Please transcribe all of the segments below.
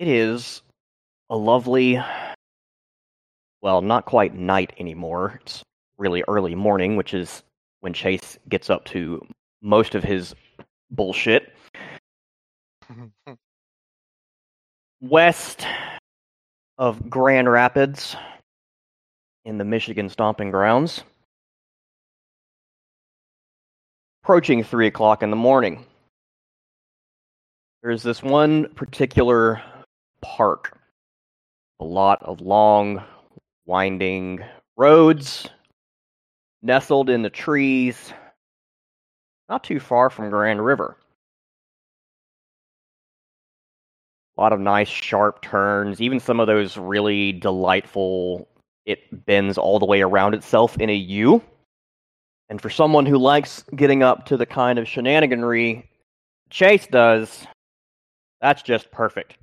It is a lovely, well, not quite night anymore. It's really early morning, which is when Chase gets up to most of his bullshit. West of Grand Rapids in the Michigan Stomping Grounds. Approaching 3 o'clock in the morning. There's this one particular park. A lot of long, winding roads, nestled in the trees, not too far from Grand River. A lot of nice sharp turns, even some of those really delightful it bends all the way around itself in a U. And for someone who likes getting up to the kind of shenaniganry Chase does, that's just perfect.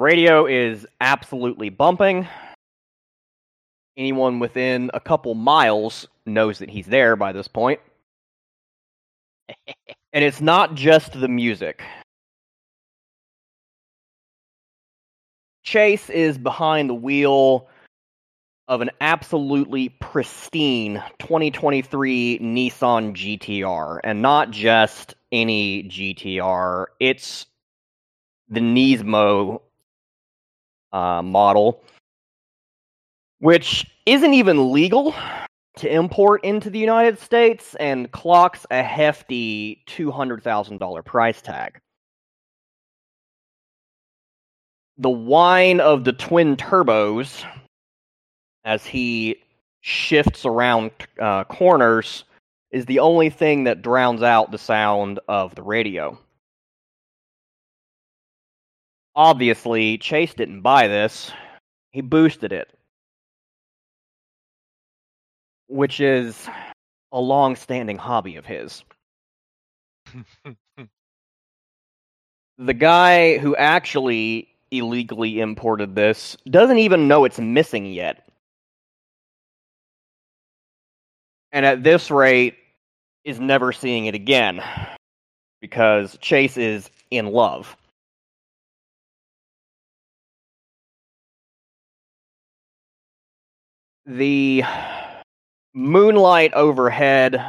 Radio is absolutely bumping. Anyone within a couple miles knows that he's there by this point. and it's not just the music. Chase is behind the wheel of an absolutely pristine 2023 Nissan GTR, and not just any GTR. It's the Nismo uh, model, which isn't even legal to import into the United States and clocks a hefty $200,000 price tag. The whine of the twin turbos as he shifts around uh, corners is the only thing that drowns out the sound of the radio. Obviously, Chase didn't buy this. He boosted it. Which is a long standing hobby of his. the guy who actually illegally imported this doesn't even know it's missing yet. And at this rate, is never seeing it again because Chase is in love. The moonlight overhead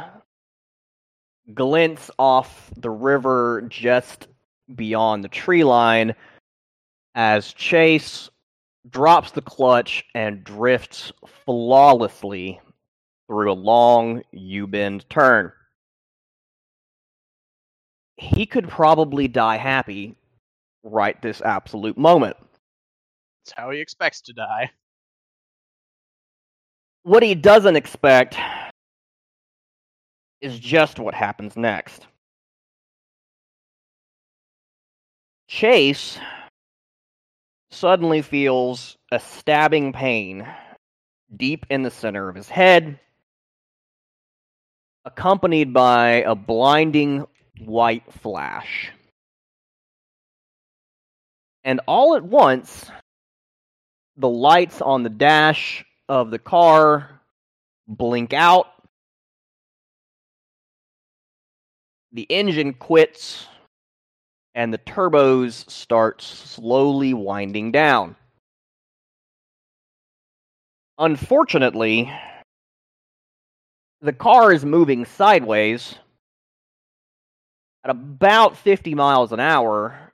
glints off the river just beyond the tree line as Chase drops the clutch and drifts flawlessly through a long U bend turn. He could probably die happy right this absolute moment. That's how he expects to die. What he doesn't expect is just what happens next. Chase suddenly feels a stabbing pain deep in the center of his head, accompanied by a blinding white flash. And all at once, the lights on the dash of the car blink out. The engine quits and the turbos start slowly winding down. Unfortunately, the car is moving sideways at about 50 miles an hour,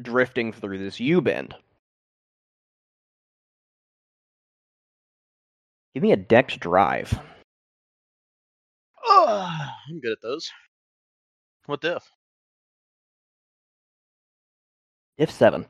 drifting through this U bend. Give me a Dex drive. Oh, I'm good at those. What diff? Diff 7.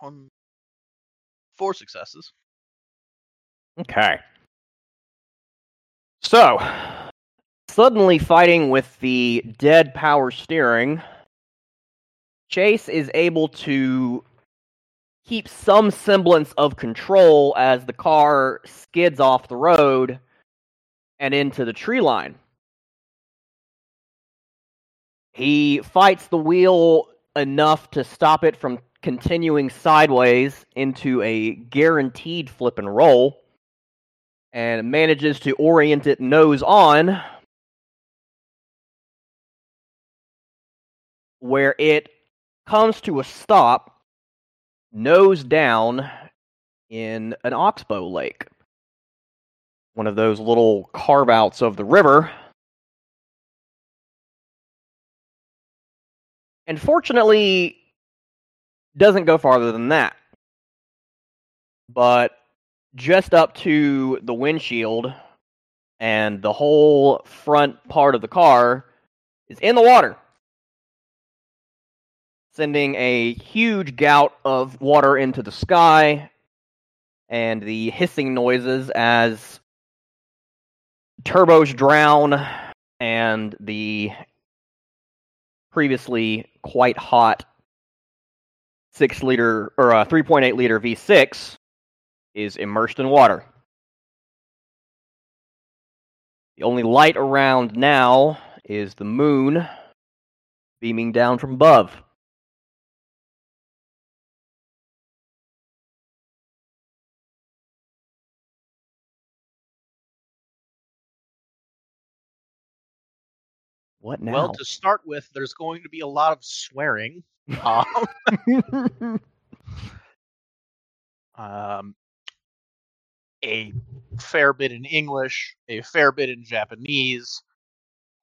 One, four successes. Okay. So, suddenly fighting with the dead power steering, Chase is able to keep some semblance of control as the car skids off the road and into the tree line. He fights the wheel enough to stop it from continuing sideways into a guaranteed flip and roll and manages to orient it nose on where it comes to a stop nose down in an oxbow lake. One of those little carve outs of the river. And fortunately doesn't go farther than that. But just up to the windshield and the whole front part of the car is in the water sending a huge gout of water into the sky and the hissing noises as turbos drown and the previously quite hot 6 liter or uh, 3.8 liter V6 is immersed in water. The only light around now is the moon beaming down from above. What now? Well, to start with, there's going to be a lot of swearing. Um, um, a fair bit in English, a fair bit in Japanese,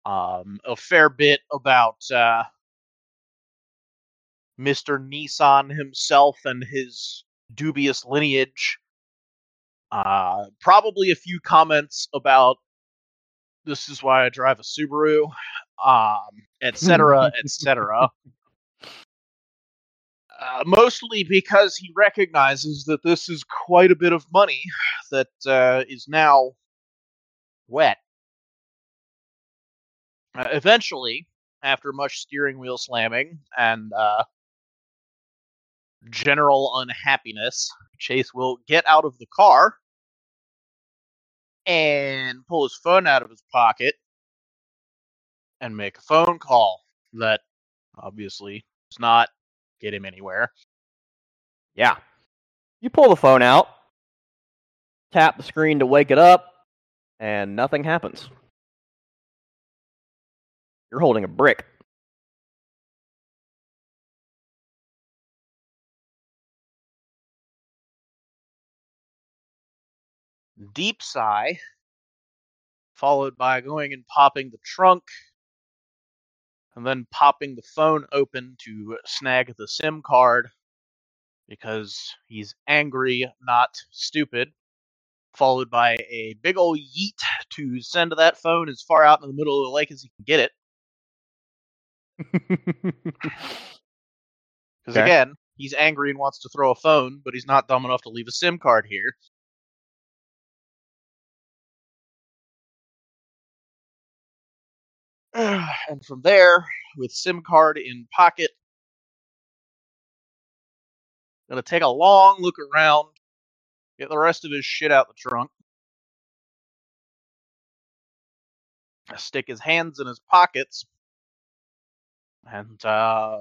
um, a fair bit about uh, Mr. Nissan himself and his dubious lineage. Uh, probably a few comments about this is why I drive a Subaru, um, etc., etc. Uh, mostly because he recognizes that this is quite a bit of money that uh, is now wet. Uh, eventually, after much steering wheel slamming and uh, general unhappiness, Chase will get out of the car and pull his phone out of his pocket and make a phone call that obviously is not get him anywhere. Yeah. You pull the phone out, tap the screen to wake it up, and nothing happens. You're holding a brick. Deep sigh, followed by going and popping the trunk, and then popping the phone open to snag the SIM card because he's angry, not stupid. Followed by a big ol' yeet to send that phone as far out in the middle of the lake as he can get it. Because Okay. again, he's angry and wants to throw a phone, but he's not dumb enough to leave a SIM card here. and from there, with SIM card in pocket, gonna take a long look around, get the rest of his shit out the trunk, stick his hands in his pockets, and uh,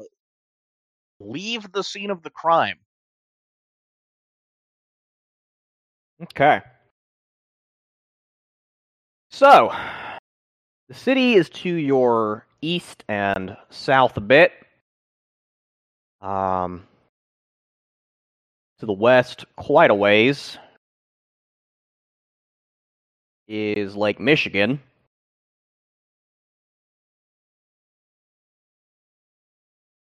leave the scene of the crime. Okay. So, the city is to your east and south a bit. Um, to the west, quite a ways, is Lake Michigan.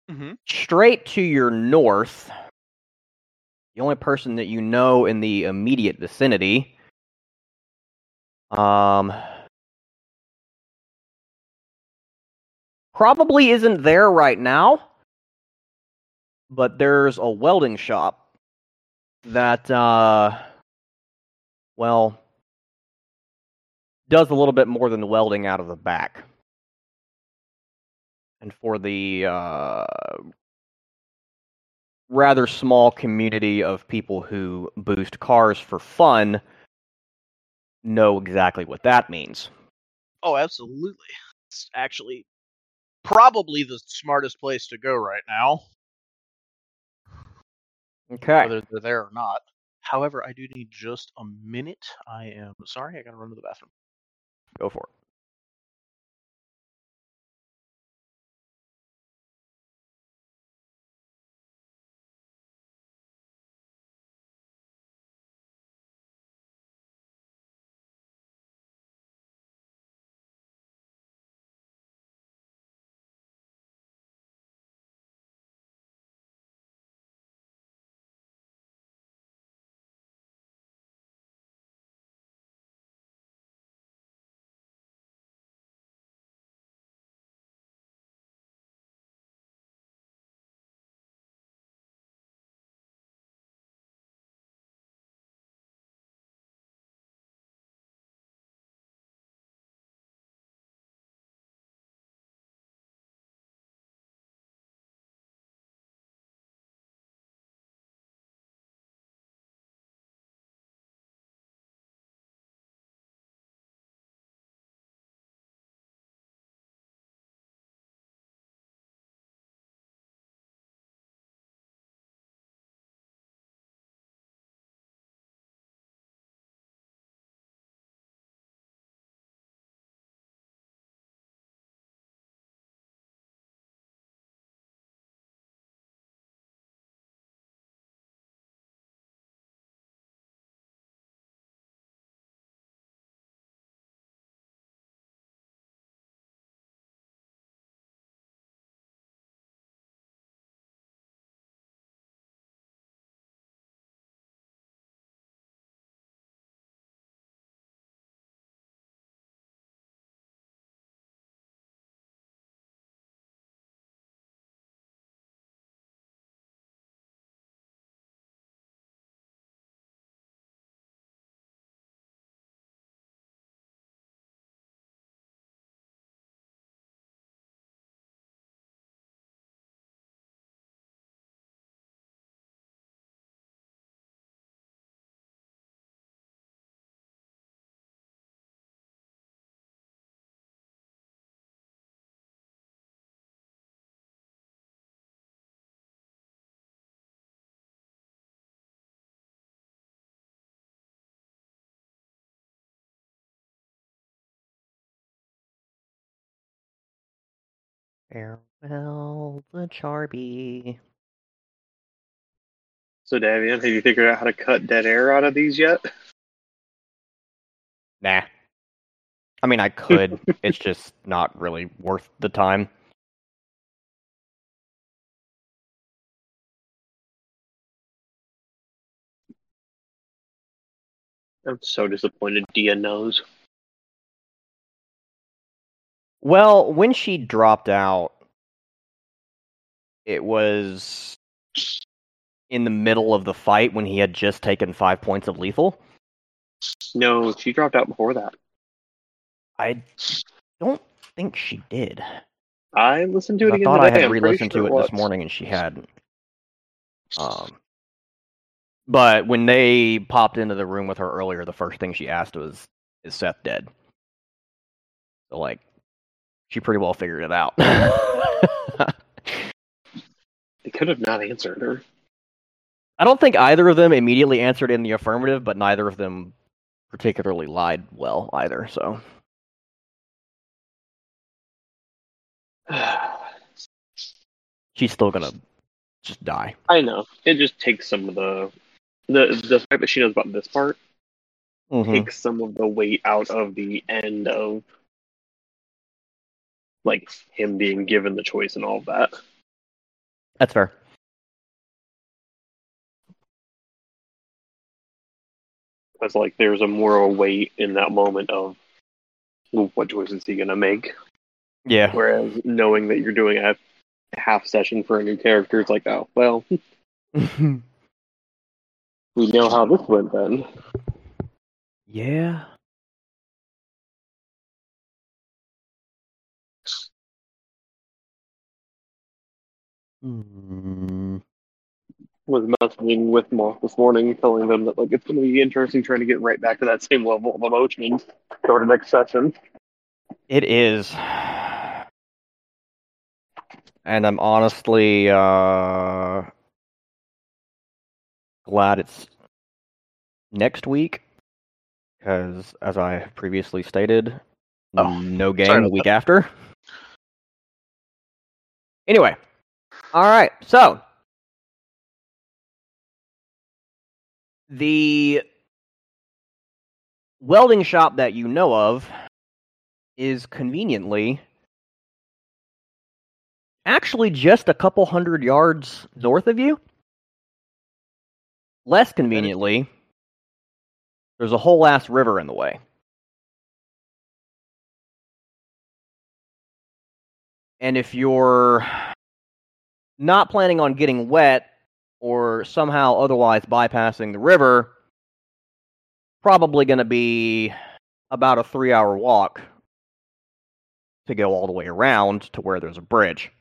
Mm-hmm. Straight to your north, the only person that you know in the immediate vicinity um probably isn't there right now but there's a welding shop that uh well does a little bit more than the welding out of the back and for the uh rather small community of people who boost cars for fun know exactly what that means. Oh, absolutely. It's actually probably the smartest place to go right now, Okay. whether they're there or not. However, I do need just a minute. I am sorry, I gotta run to the bathroom. Go for it. Farewell, the Charby. So, Davian, have you figured out how to cut dead air out of these yet? Nah. I mean, I could. it's just not really worth the time. I'm so disappointed Dia knows. Well, when she dropped out, it was in the middle of the fight when he had just taken five points of lethal. No, she dropped out before that. I don't think she did. I listened to it I again thought I had I'm re-listened sure to it was. this morning and she hadn't. Um, but when they popped into the room with her earlier, the first thing she asked was, "Is Seth dead?" So like, she pretty well figured it out. They could have not answered her. I don't think either of them immediately answered in the affirmative, but neither of them particularly lied well either. So she's still gonna just die. I know. It just takes some of the the the fact that she knows about this part Mhm. takes some of the weight out of the end of like him being given the choice and all of that. That's fair. Because like there's a moral weight in that moment of well, what choice is he gonna make? Yeah. Whereas knowing that you're doing a half session for a new character, it's like, oh well, we know how this went then. yeah. Hmm. was messaging with Moth this morning, telling them that like it's going to be interesting trying to get right back to that same level of emotion for the next session. It is. And I'm honestly uh, glad it's next week because, as I have previously stated, Oh, no game the week after. Anyway, all right. So the welding shop that you know of is conveniently actually just a couple hundred yards north of you. Less conveniently, there's a whole ass river in the way. And if you're not planning on getting wet or somehow otherwise bypassing the river, probably going to be about a three hour walk to go all the way around to where there's a bridge.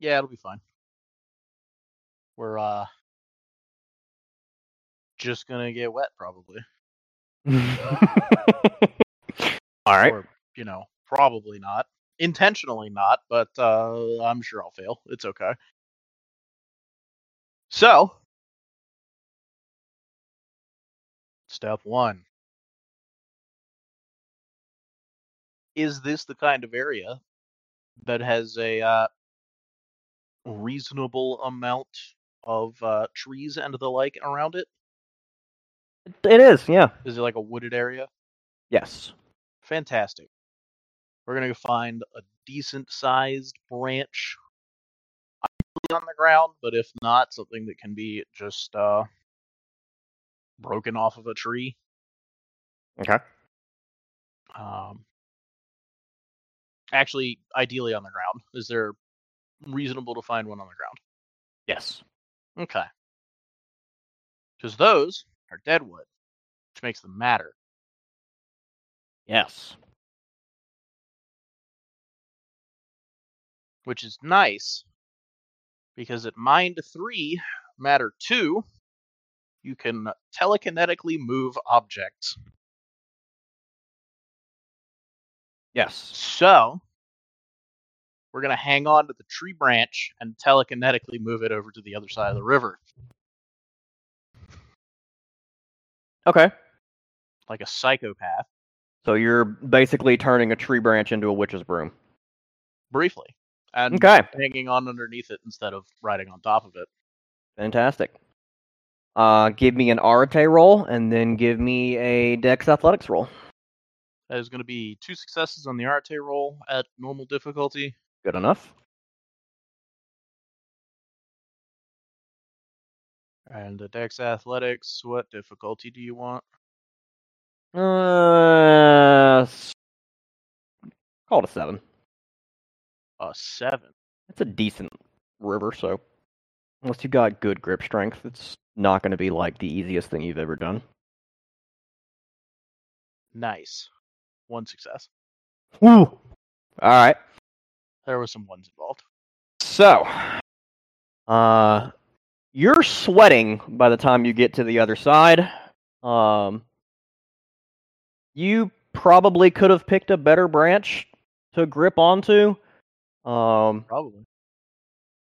Yeah, it'll be fine. We're uh just gonna get wet probably. all right. Or, you know, probably not. Intentionally not, but uh I'm sure I'll fail. It's okay. So step one. Is this the kind of area that has a uh, reasonable amount of uh, trees and the like around it? It is, yeah. Is it like a wooded area? Yes. Fantastic. We're gonna find a decent sized branch ideally on the ground, but if not, something that can be just uh broken off of a tree. Okay. Um actually ideally on the ground. Is there reasonable to find one on the ground? Yes. Okay. Because those are deadwood, which makes them matter. Yes. which is nice because at Mind 3, Matter 2, you can telekinetically move objects. Yes. So, we're going to hang on to the tree branch and telekinetically move it over to the other side of the river, Okay. like a psychopath, So you're basically turning a tree branch into a witch's broom. briefly, and Okay. hanging on underneath it instead of riding on top of it. Fantastic. Uh, give me an Arete roll and then give me a Dex Athletics roll. That is going to be two successes on the Arete roll at normal difficulty. Good enough. And the Dex Athletics, what difficulty do you want? Uh, call it a seven. A seven. It's a decent river, so unless you got good grip strength, it's not going to be like the easiest thing you've ever done. Nice. One success. Woo! All right. There were some ones involved. So, uh, you're sweating by the time you get to the other side. Um, you probably could have picked a better branch to grip onto. Um, Probably.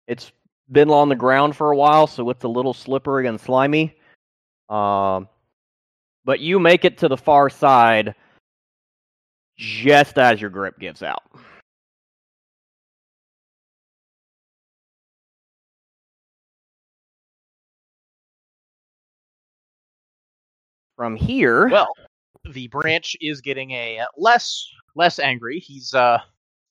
it's been on the ground for a while, so it's a little slippery and slimy. Um, but you make it to the far side just as your grip gives out. From here, Well, the branch is getting a uh, less less angry. He's uh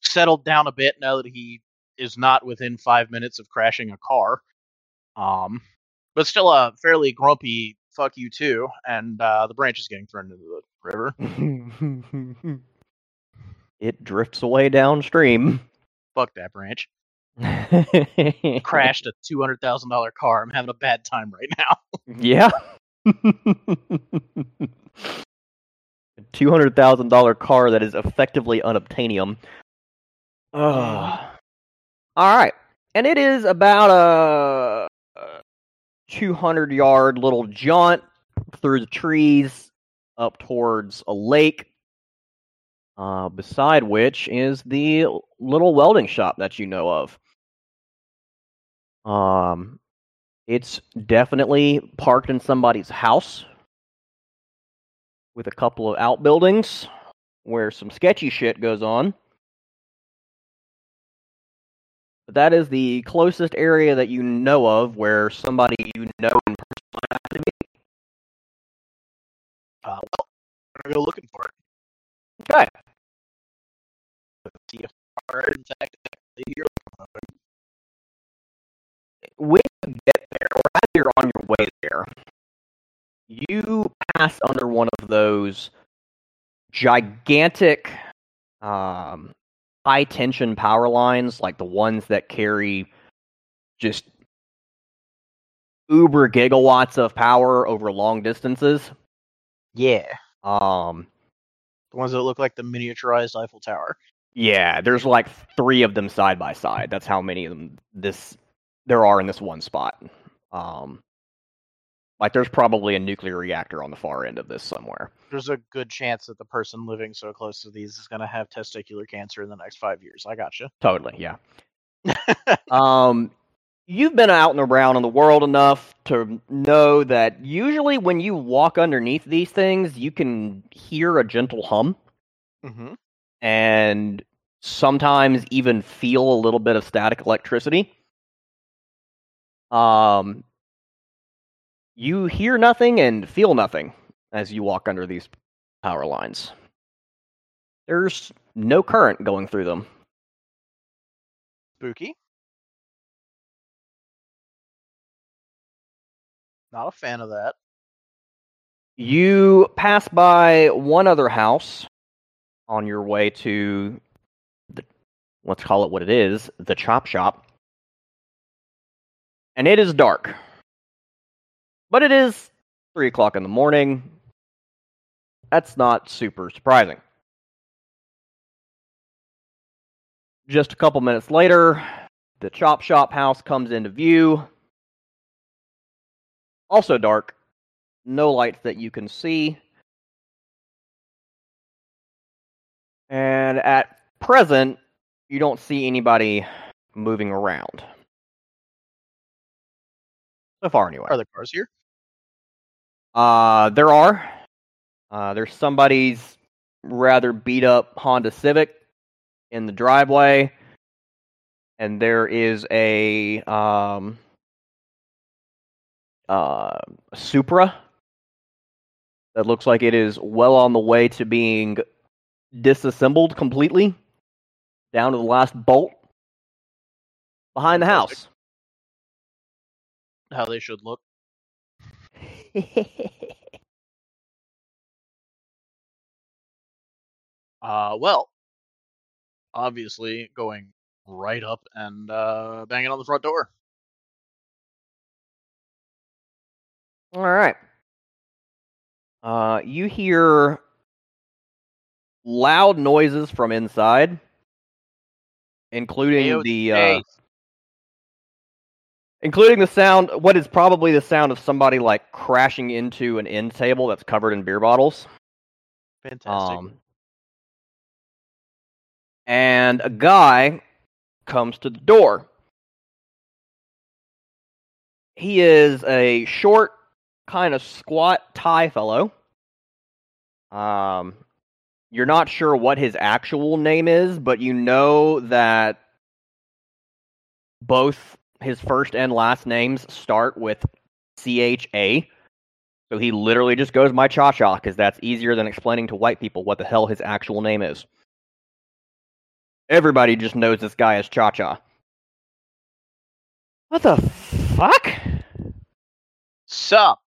settled down a bit now that he is not within five minutes of crashing a car. Um, but still a fairly grumpy fuck you too. And uh, the branch is getting thrown into the river. it drifts away downstream. Fuck that branch. Crashed a two hundred thousand dollar car. I'm having a bad time right now. Yeah. Two hundred thousand dollar car that is effectively unobtainium. Uh, all right, and it is about a, a 200 yard little jaunt through the trees up towards a lake. Uh, beside which is the little welding shop that you know of. Um, it's definitely parked in somebody's house with a couple of outbuildings where some sketchy shit goes on. But that is the closest area that you know of where somebody you know in person might actually be. Uh, well, I'm gonna go looking for it. Okay. See if are in fact here. when you get there, or as you're on your way there, you pass under one of those gigantic um, high tension power lines, like the ones that carry just uber gigawatts of power over long distances. Yeah, Um, the ones that look like the miniaturized Eiffel Tower. yeah, there's like three of them side by side. That's how many of them this there are in this one spot. Um, like there's probably a nuclear reactor on the far end of this somewhere. There's a good chance that the person living so close to these is gonna have testicular cancer in the next five years. I gotcha. Totally, yeah. um, you've been out and around in the world enough to know that usually when you walk underneath these things, you can hear a gentle hum mm-hmm. and sometimes even feel a little bit of static electricity. Um, you hear nothing and feel nothing as you walk under these power lines. There's no current going through them. Spooky. Not a fan of that. You pass by one other house on your way to the let's call it what it is, the chop shop. And it is dark. But it is three o'clock in the morning. That's not super surprising. Just a couple minutes later, the chop shop house comes into view. Also dark. No lights that you can see. And at present, you don't see anybody moving around. So far, anyway. Are there cars here? Uh, there are. Uh, there's somebody's rather beat up Honda Civic in the driveway, and there is a um uh Supra that looks like it is well on the way to being disassembled completely down to the last bolt behind the house. How they should look. Uh, well, obviously going right up and uh, banging on the front door. All right. Uh, you hear loud noises from inside, including the uh, including the sound. What is probably the sound of somebody like crashing into an end table that's covered in beer bottles. fantastic. Um, and a guy comes to the door. He is a short, kind of squat Thai fellow. Um, you're not sure what his actual name is, but you know that both his first and last names start with C H A. So he literally just goes my cha cha because that's easier than explaining to white people what the hell his actual name is. Everybody just knows this guy is Cha Cha. What the fuck? Sup?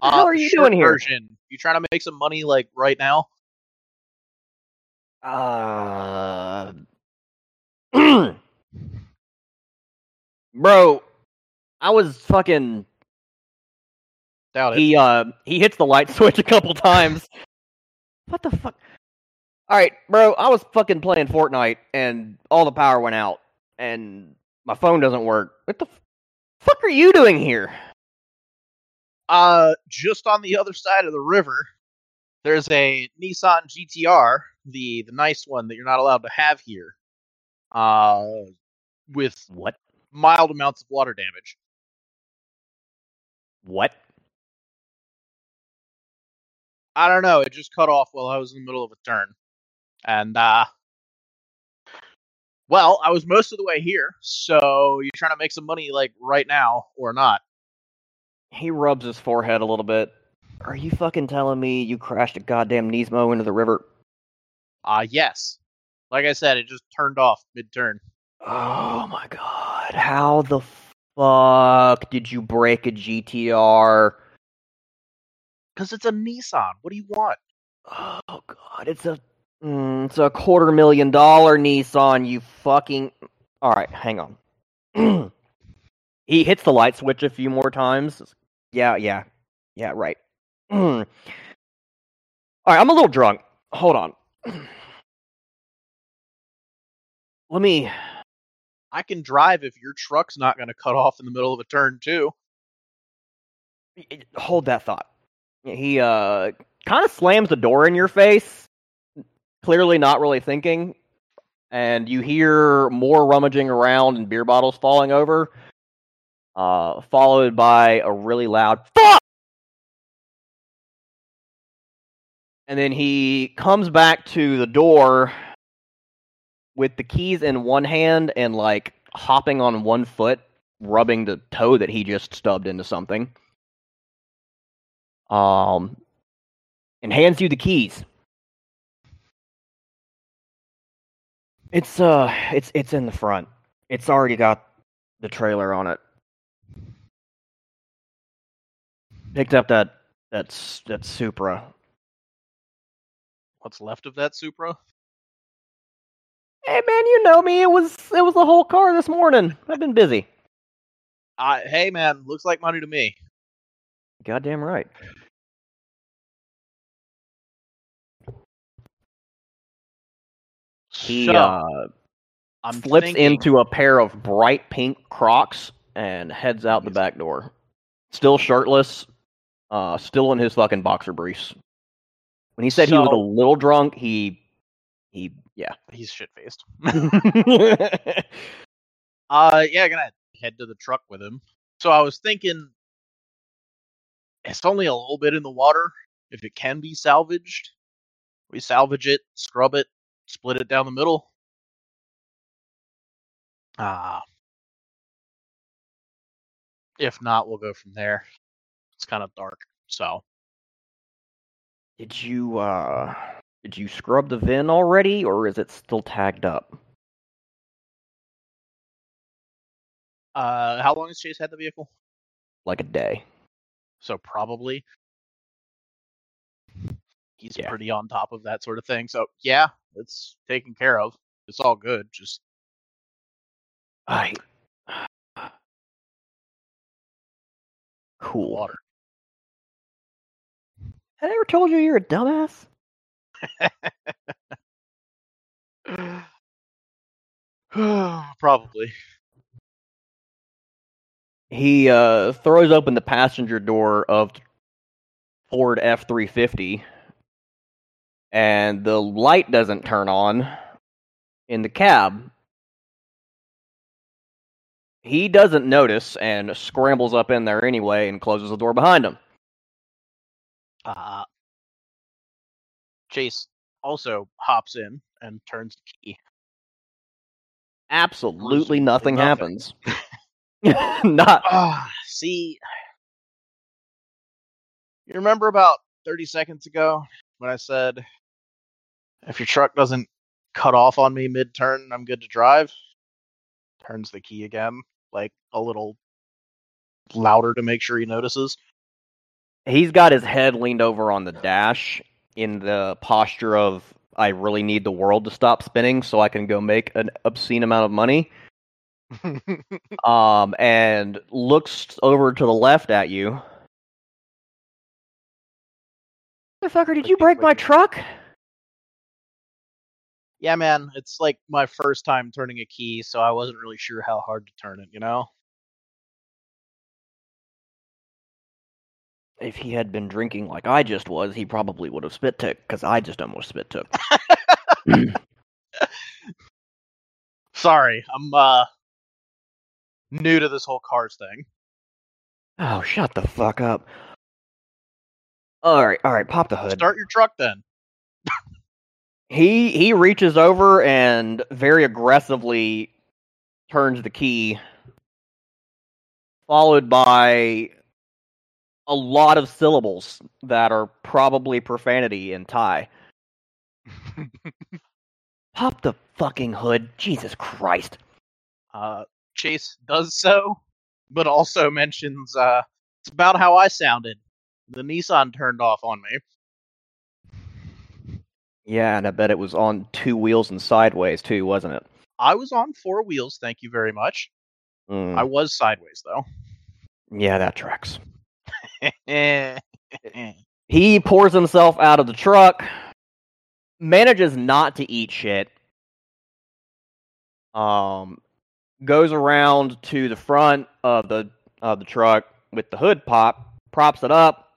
The hell are you doing here? Version. You trying to make some money like right now? Uh, bro, I was fucking. Doubt it. He uh he hits the light switch a couple times. What the fuck? All right, bro. I was fucking playing Fortnite and all the power went out and my phone doesn't work. What the f- fuck are you doing here? Uh, just on the other side of the river, there's a Nissan GTR, the the nice one that you're not allowed to have here. Uh, with What? Mild amounts of water damage. What? I don't know. It just cut off while I was in the middle of a turn, and uh, well, I was most of the way here. So you're trying to make some money like right now or not? He rubs his forehead a little bit. Are you fucking telling me you crashed a goddamn Nismo into the river? Uh yes. Like I said, it just turned off mid turn. Oh my god. How the fuck did you break a GTR? Because it's a Nissan. What do you want? Oh god, it's a mm, it's a quarter million dollar Nissan, you fucking Alright, hang on. he hits the light switch a few more times. Yeah, yeah. Yeah, right. Alright, I'm a little drunk. Hold on. Let me I can drive if your truck's not going to cut off in the middle of a turn too. hold that thought. He uh kind of slams the door in your face, clearly not really thinking, and you hear more rummaging around and beer bottles falling over, uh, followed by a really loud fuck. And then he comes back to the door with the keys in one hand and like hopping on one foot, rubbing the toe that he just stubbed into something um, and hands you the keys. It's uh, it's it's in the front. It's already got the trailer on it. Picked up that that's that Supra. What's left of that Supra? Hey man, you know me. It was it was the whole car this morning. I've been busy. Uh, hey man, looks like money to me. Goddamn right. He so, uh, I'm slips thinking, into a pair of bright pink Crocs and heads out the back door. Still shirtless, uh, still in his fucking boxer briefs. When he said he was a little drunk, he, he, yeah. he's shit faced. Uh, yeah, gonna head to the truck with him. So I was thinking, it's only a little bit in the water. If it can be salvaged, we salvage it, scrub it, split it down the middle. Ah. if not, we'll go from there. It's kind of dark, so did you, uh, did you scrub the VIN already, or is it still tagged up? uh, how long has Chase had the vehicle? Like a day. So probably he's Yeah. pretty on top of that sort of thing. So yeah, it's taken care of. It's all good. Just I. Cool. water. Had I ever told you you're a dumbass? Probably. He uh, throws open the passenger door of Ford F three fifty, and the light doesn't turn on in the cab. He doesn't notice and scrambles up in there anyway and closes the door behind him. Uh, Chase also hops in and turns the key. Absolutely nothing, nothing. happens. Not Ah, see, you remember about 30 seconds ago when I said if your truck doesn't cut off on me mid turn, I'm good to drive? Turns the key again, like a little louder to make sure he notices. he's got his head leaned over on the dash in the posture of I really need the world to stop spinning so I can go make an obscene amount of money. Um, and looks over to the left at you. Motherfucker, did you break my truck? Yeah, man, it's like my first time turning a key, so I wasn't really sure how hard to turn it, you know? If he had been drinking like I just was, he probably would have spit took, because I just almost spit took. Sorry, I'm uh new to this whole cars thing. oh, shut the fuck up. Alright, alright, pop the hood. Start your truck then. He he reaches over and very aggressively turns the key, followed by a lot of syllables that are probably profanity in Thai. Pop the fucking hood. Jesus Christ. Uh Chase does so, but also mentions uh it's about how I sounded. The Nissan turned off on me. Yeah, and I bet it was on two wheels and sideways too, wasn't it? I was on four wheels, thank you very much. Mm, I was sideways though. yeah, that tracks. He pours himself out of the truck, manages not to eat shit. Um, goes around to the front of the of the truck with the hood pop, props it up,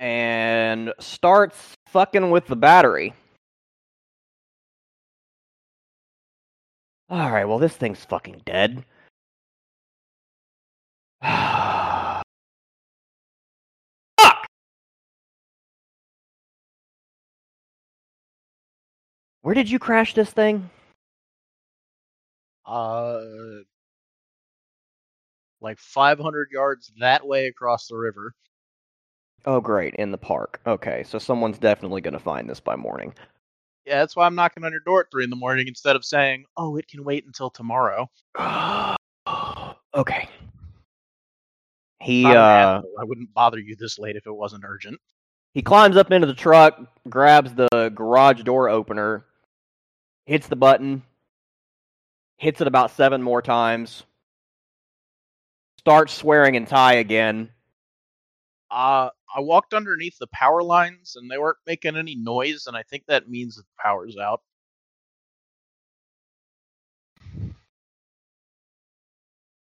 and starts fucking with the battery. All right, well this thing's fucking dead. Where did you crash this thing? uh like 500 yards that way across the river. Oh, great, in the park. Okay, so someone's definitely going to find this by morning. Yeah, that's why I'm knocking on your door at three in the morning instead of saying, "Oh, it can wait until tomorrow." okay. He uh. I wouldn't bother you this late if it wasn't urgent. he climbs up into the truck, grabs the garage door opener, hits the button, hits it about seven more times, starts swearing in Thai again. Uh, I walked underneath the power lines and they weren't making any noise, and I think that means that the power's out.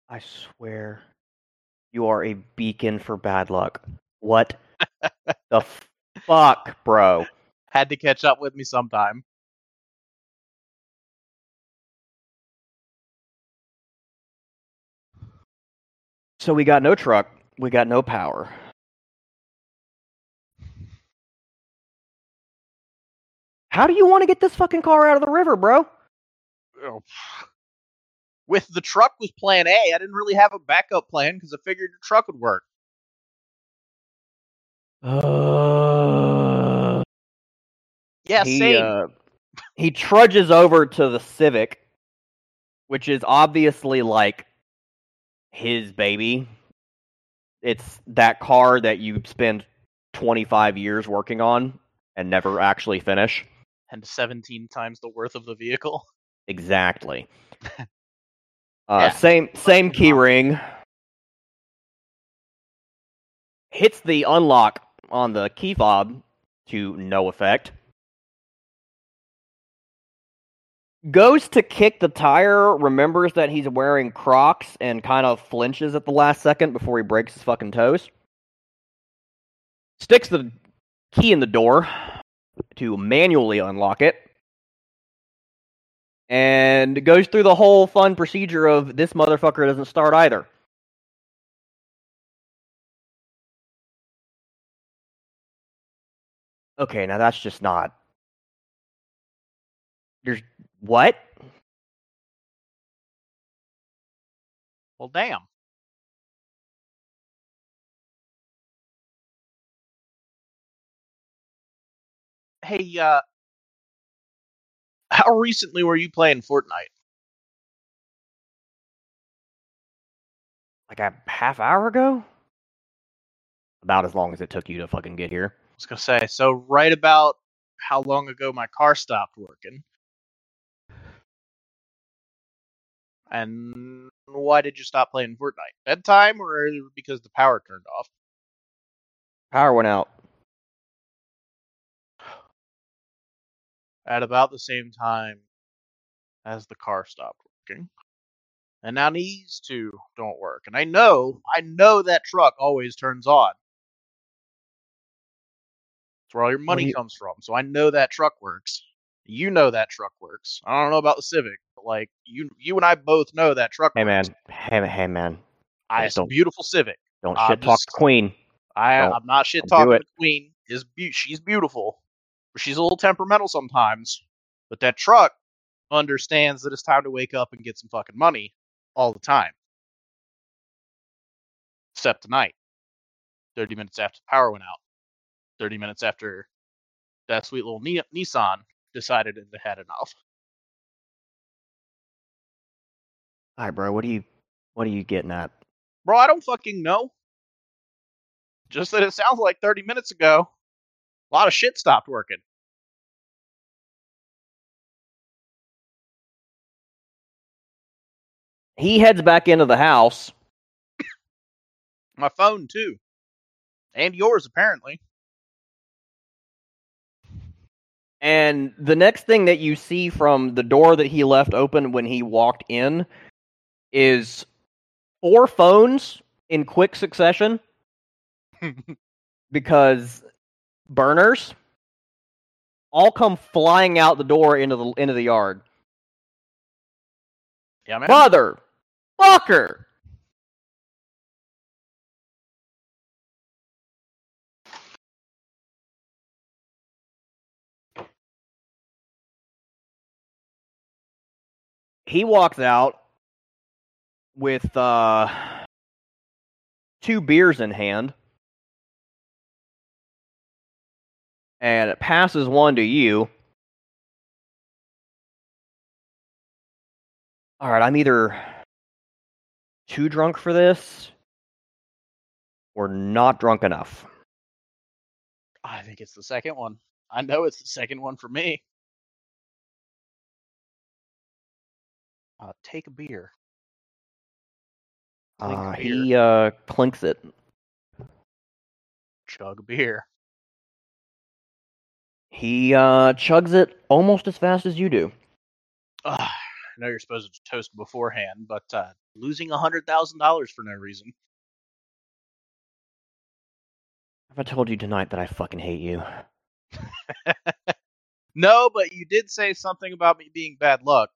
I swear, you are a beacon for bad luck. What the fuck, bro? Had to catch up with me sometime. So we got no truck, we got no power. How do you want to get this fucking car out of the river, bro? Oh. With the truck was plan A. I didn't really have a backup plan because I figured the truck would work. Uh, Yeah, he same. uh, he trudges over to the Civic, which is obviously like his baby. It's that car that you spend 25 years working on and never actually finish. and 17 times the worth of the vehicle. Exactly. Uh, Yeah. Same same key ring. Hits the unlock on the key fob to no effect. Goes to kick the tire, remembers that he's wearing Crocs, and kind of flinches at the last second before he breaks his fucking toes. Sticks the key in the door to manually unlock it and goes through the whole fun procedure of this motherfucker doesn't start either. Okay, now that's just not. There's what? Well, damn. Hey, uh, how recently were you playing Fortnite? Like a half hour ago? About as long as it took you to fucking get here. I was gonna say, so right about how long ago my car stopped working. And why did you stop playing Fortnite? Bedtime or because the power turned off? Power went out. at about the same time as the car stopped working. And now these two don't work. And I know, I know that truck always turns on. That's where all your money you- comes from. So I know that truck works. You know that truck works. I don't know about the Civic, but like you you and I both know that truck Hey man, works. hey hey man, I, it's a beautiful Civic. don't I'm shit talk just- queen. I Don't- I'm not shit talking queen. Is be- she's beautiful, but she's a little temperamental sometimes. But that truck understands that it's time to wake up and get some fucking money all the time. Except tonight, thirty minutes after the power went out, thirty minutes after that sweet little Ni- Nissan decided it had enough. All right, bro. What are you what are you getting at? Bro, I don't fucking know. Just that it sounds like 30 minutes ago, a lot of shit stopped working. He heads back into the house. My phone, too. And yours, apparently. And the next thing that you see from the door that he left open when he walked in is four phones in quick succession because burners all come flying out the door into the into the yard. yeah, man. Mother fucker. He walks out with uh two beers in hand and it passes one to you. All right, I'm either too drunk for this or not drunk enough. I think it's the second one. I know it's the second one for me. Uh, take a beer. Clink Uh, beer. he uh, clinks it. Chug a beer. He uh, chugs it almost as fast as you do. Ugh, I know you're supposed to toast beforehand, but uh, losing a hundred thousand dollars for no reason. Have I told you tonight that I fucking hate you? no, but you did say something about me being bad luck.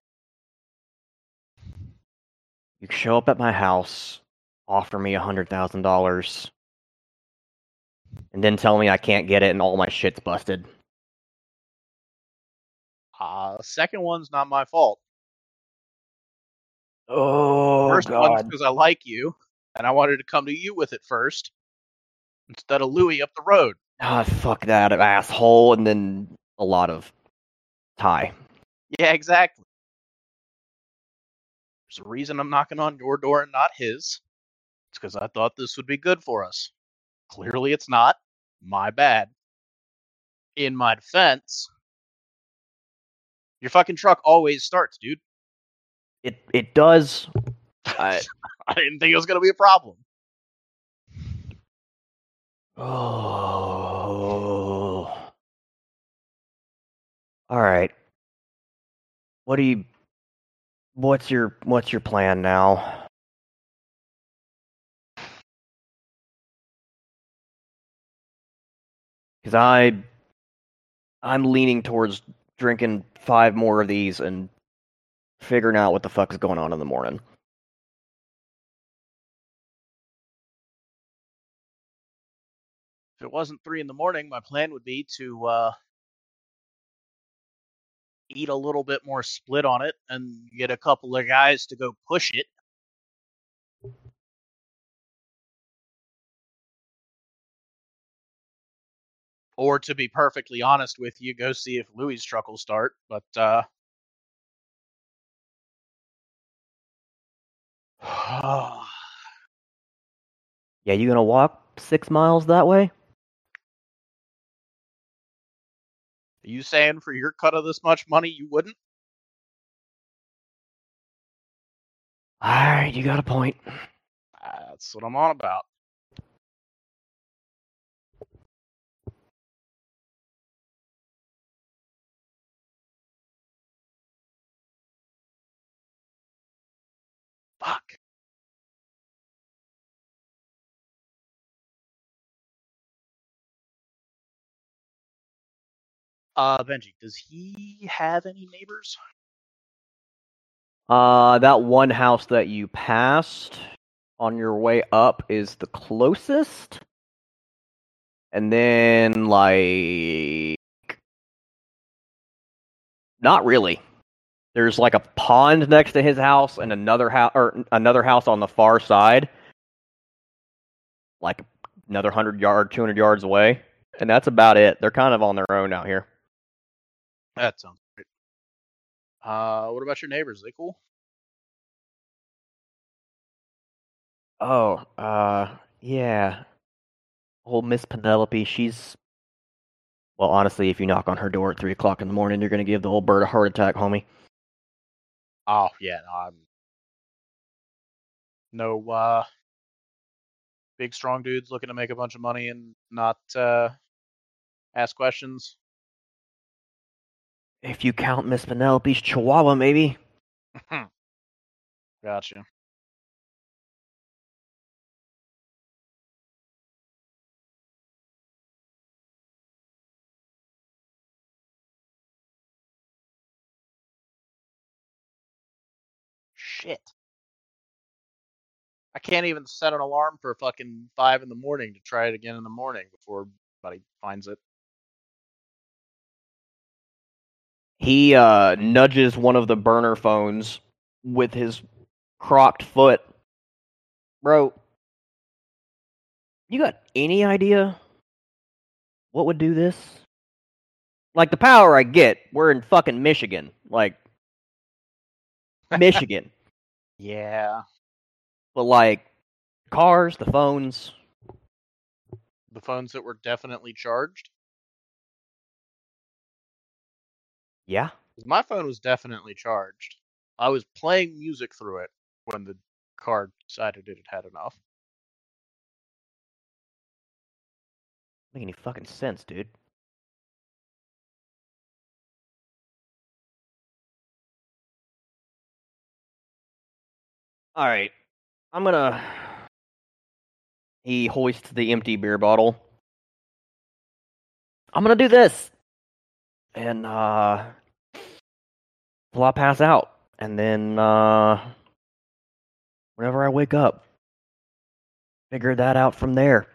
You show up at my house, offer me a hundred thousand dollars, and then tell me I can't get it and all my shit's busted. Uh, second one's not my fault. Oh First one's because I like you, and I wanted to come to you with it first instead of Louis up the road. Ah, fuck that asshole, and then a lot of Thai. Yeah, exactly. There's a reason I'm knocking on your door and not his. It's because I thought this would be good for us. Clearly, it's not. My bad. In my defense, your fucking truck always starts, dude. It it does. I, I didn't think it was going to be a problem. oh. All right. What do you? What's your What's your plan now? Because I, I'm leaning towards drinking five more of these and figuring out what the fuck is going on in the morning. If it wasn't three in the morning, my plan would be to uh, eat a little bit more split on it and get a couple of guys to go push it. Or to be perfectly honest with you, go see if Louis' truck will start. But uh Yeah, you gonna walk six miles that way? Are you saying for your cut of this much money you wouldn't? All right, you got a point. That's what I'm on about. Uh, Benji, does he have any neighbors? Uh, that one house that you passed on your way up is the closest. And then, like, not really. There's like a pond next to his house and another house or another house on the far side, like another hundred yard, two hundred yards away, and that's about it. They're kind of on their own out here. That sounds great. Uh, what about your neighbors? they cool? Oh, uh, yeah. Old Miss Penelope, she's. Well, honestly, if you knock on her door at 3 o'clock in the morning, you're going to give the old bird a heart attack, homie. Oh yeah, no, I'm no uh big strong dudes looking to make a bunch of money and not uh ask questions. If you count Miss Penelope's chihuahua, maybe. Hmm. Gotcha. Shit. I can't even set an alarm for fucking five in the morning to try it again in the morning before somebody finds it. He uh, nudges one of the burner phones with his crocked foot. Bro, you got any idea what would do this? Like the power I get, we're in fucking Michigan. Like Michigan. Yeah. But like cars, the phones, The phones that were definitely charged. Yeah. My phone was definitely charged. I was playing music through it when the card decided it had had enough. Make any fucking sense, dude. All right. I'm gonna. He hoists the empty beer bottle. I'm gonna do this. And, uh. I pass out. And then, uh. Whenever I wake up, figure that out from there.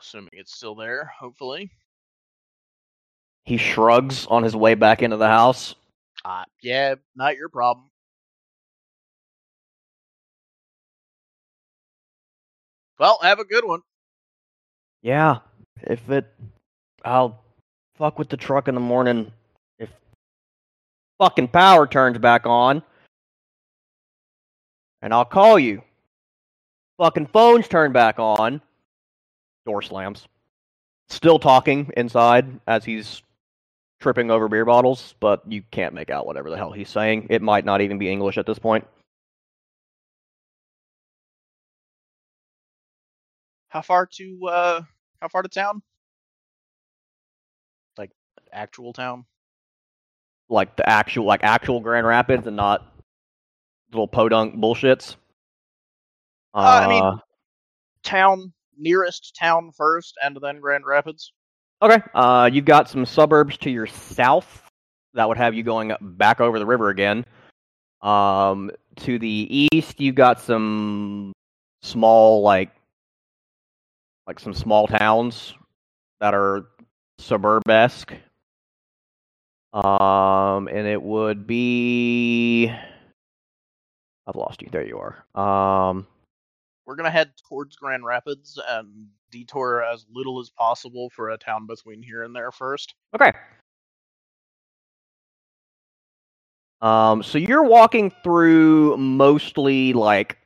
Assuming it's still there, hopefully. He shrugs on his way back into the house. Uh, yeah, not your problem. Well, have a good one. Yeah, if it, I'll fuck with the truck in the morning. If fucking power turns back on, and I'll call you. Fucking phones turn back on. Door slams. Still talking inside as he's tripping over beer bottles, but you can't make out whatever the hell he's saying. It might not even be English at this point. How far to uh how far to town? Actual town? Like the actual, like actual Grand Rapids, and not little podunk bullshits. Uh, I mean- Town nearest town first and then Grand Rapids. Okay. Uh, you've got some suburbs to your south that would have you going back over the river again. Um, to the east, you've got some small, like, like some small towns that are suburb-esque. Um, and it would be. I've lost you. There you are. Um, We're gonna head towards Grand Rapids and detour as little as possible for a town between here and there first. Okay. Um, so you're walking through mostly like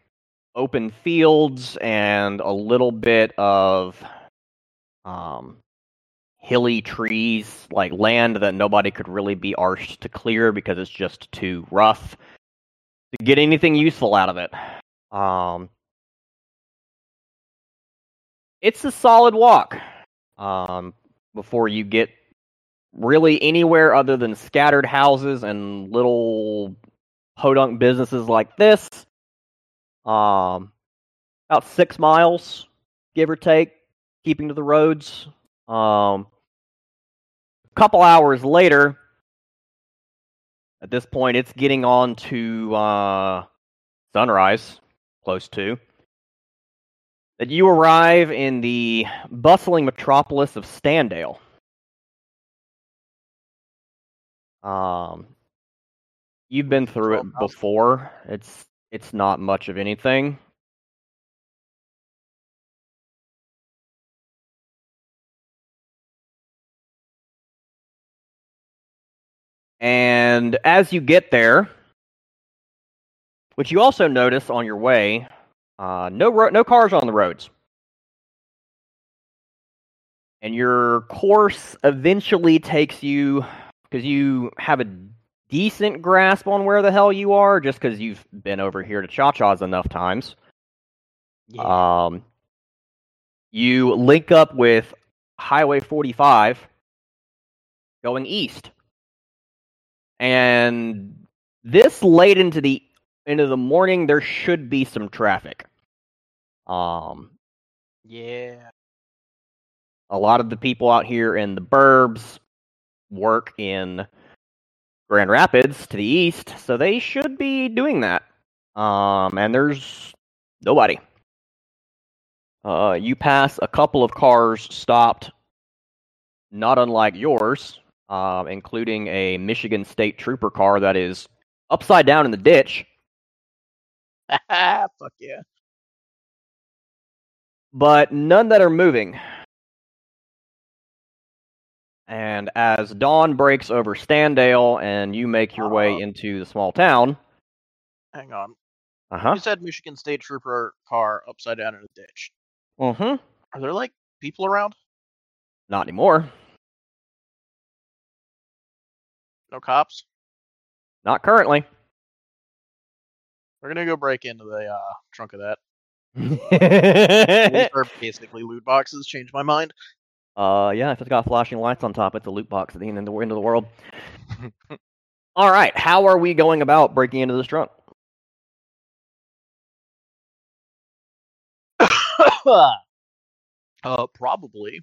open fields and a little bit of um hilly trees, like land that nobody could really be arsed to clear because it's just too rough to get anything useful out of it. Um, it's a solid walk. Um, before you get really anywhere other than scattered houses and little podunk businesses like this. Um, about six miles, give or take, keeping to the roads. Um, couple hours later, at this point, it's getting on to uh, sunrise, close to. That you arrive in the bustling metropolis of Standale. Um, you've been through it before. It's it's not much of anything. And as you get there, which you also notice on your way, uh, no ro- no cars on the roads. And your course eventually takes you because you have a decent grasp on where the hell you are, just because you've been over here to Cha Cha's enough times. Um, you link up with Highway 45 going east. And this late into the into the morning there should be some traffic. Um yeah. a lot of the people out here in the burbs work in Grand Rapids to the east, so they should be doing that. Um, and there's nobody. Uh, you pass a couple of cars stopped, not unlike yours, um, including a Michigan State Trooper car that is upside down in the ditch. Fuck yeah. but none that are moving. And as dawn breaks over Standale and you make your way Uh. into the small town, Hang on. uh huh, You said Michigan State Trooper car upside down in a ditch. mm-hmm, Are there like people around? not anymore, No cops? not currently. We're gonna go break into the uh, trunk of that. These are basically loot boxes. Change my mind. Uh, yeah, if it's got flashing lights on top, it's a loot box at the end of the end of the world. All right, how are we going about breaking into this trunk? uh, probably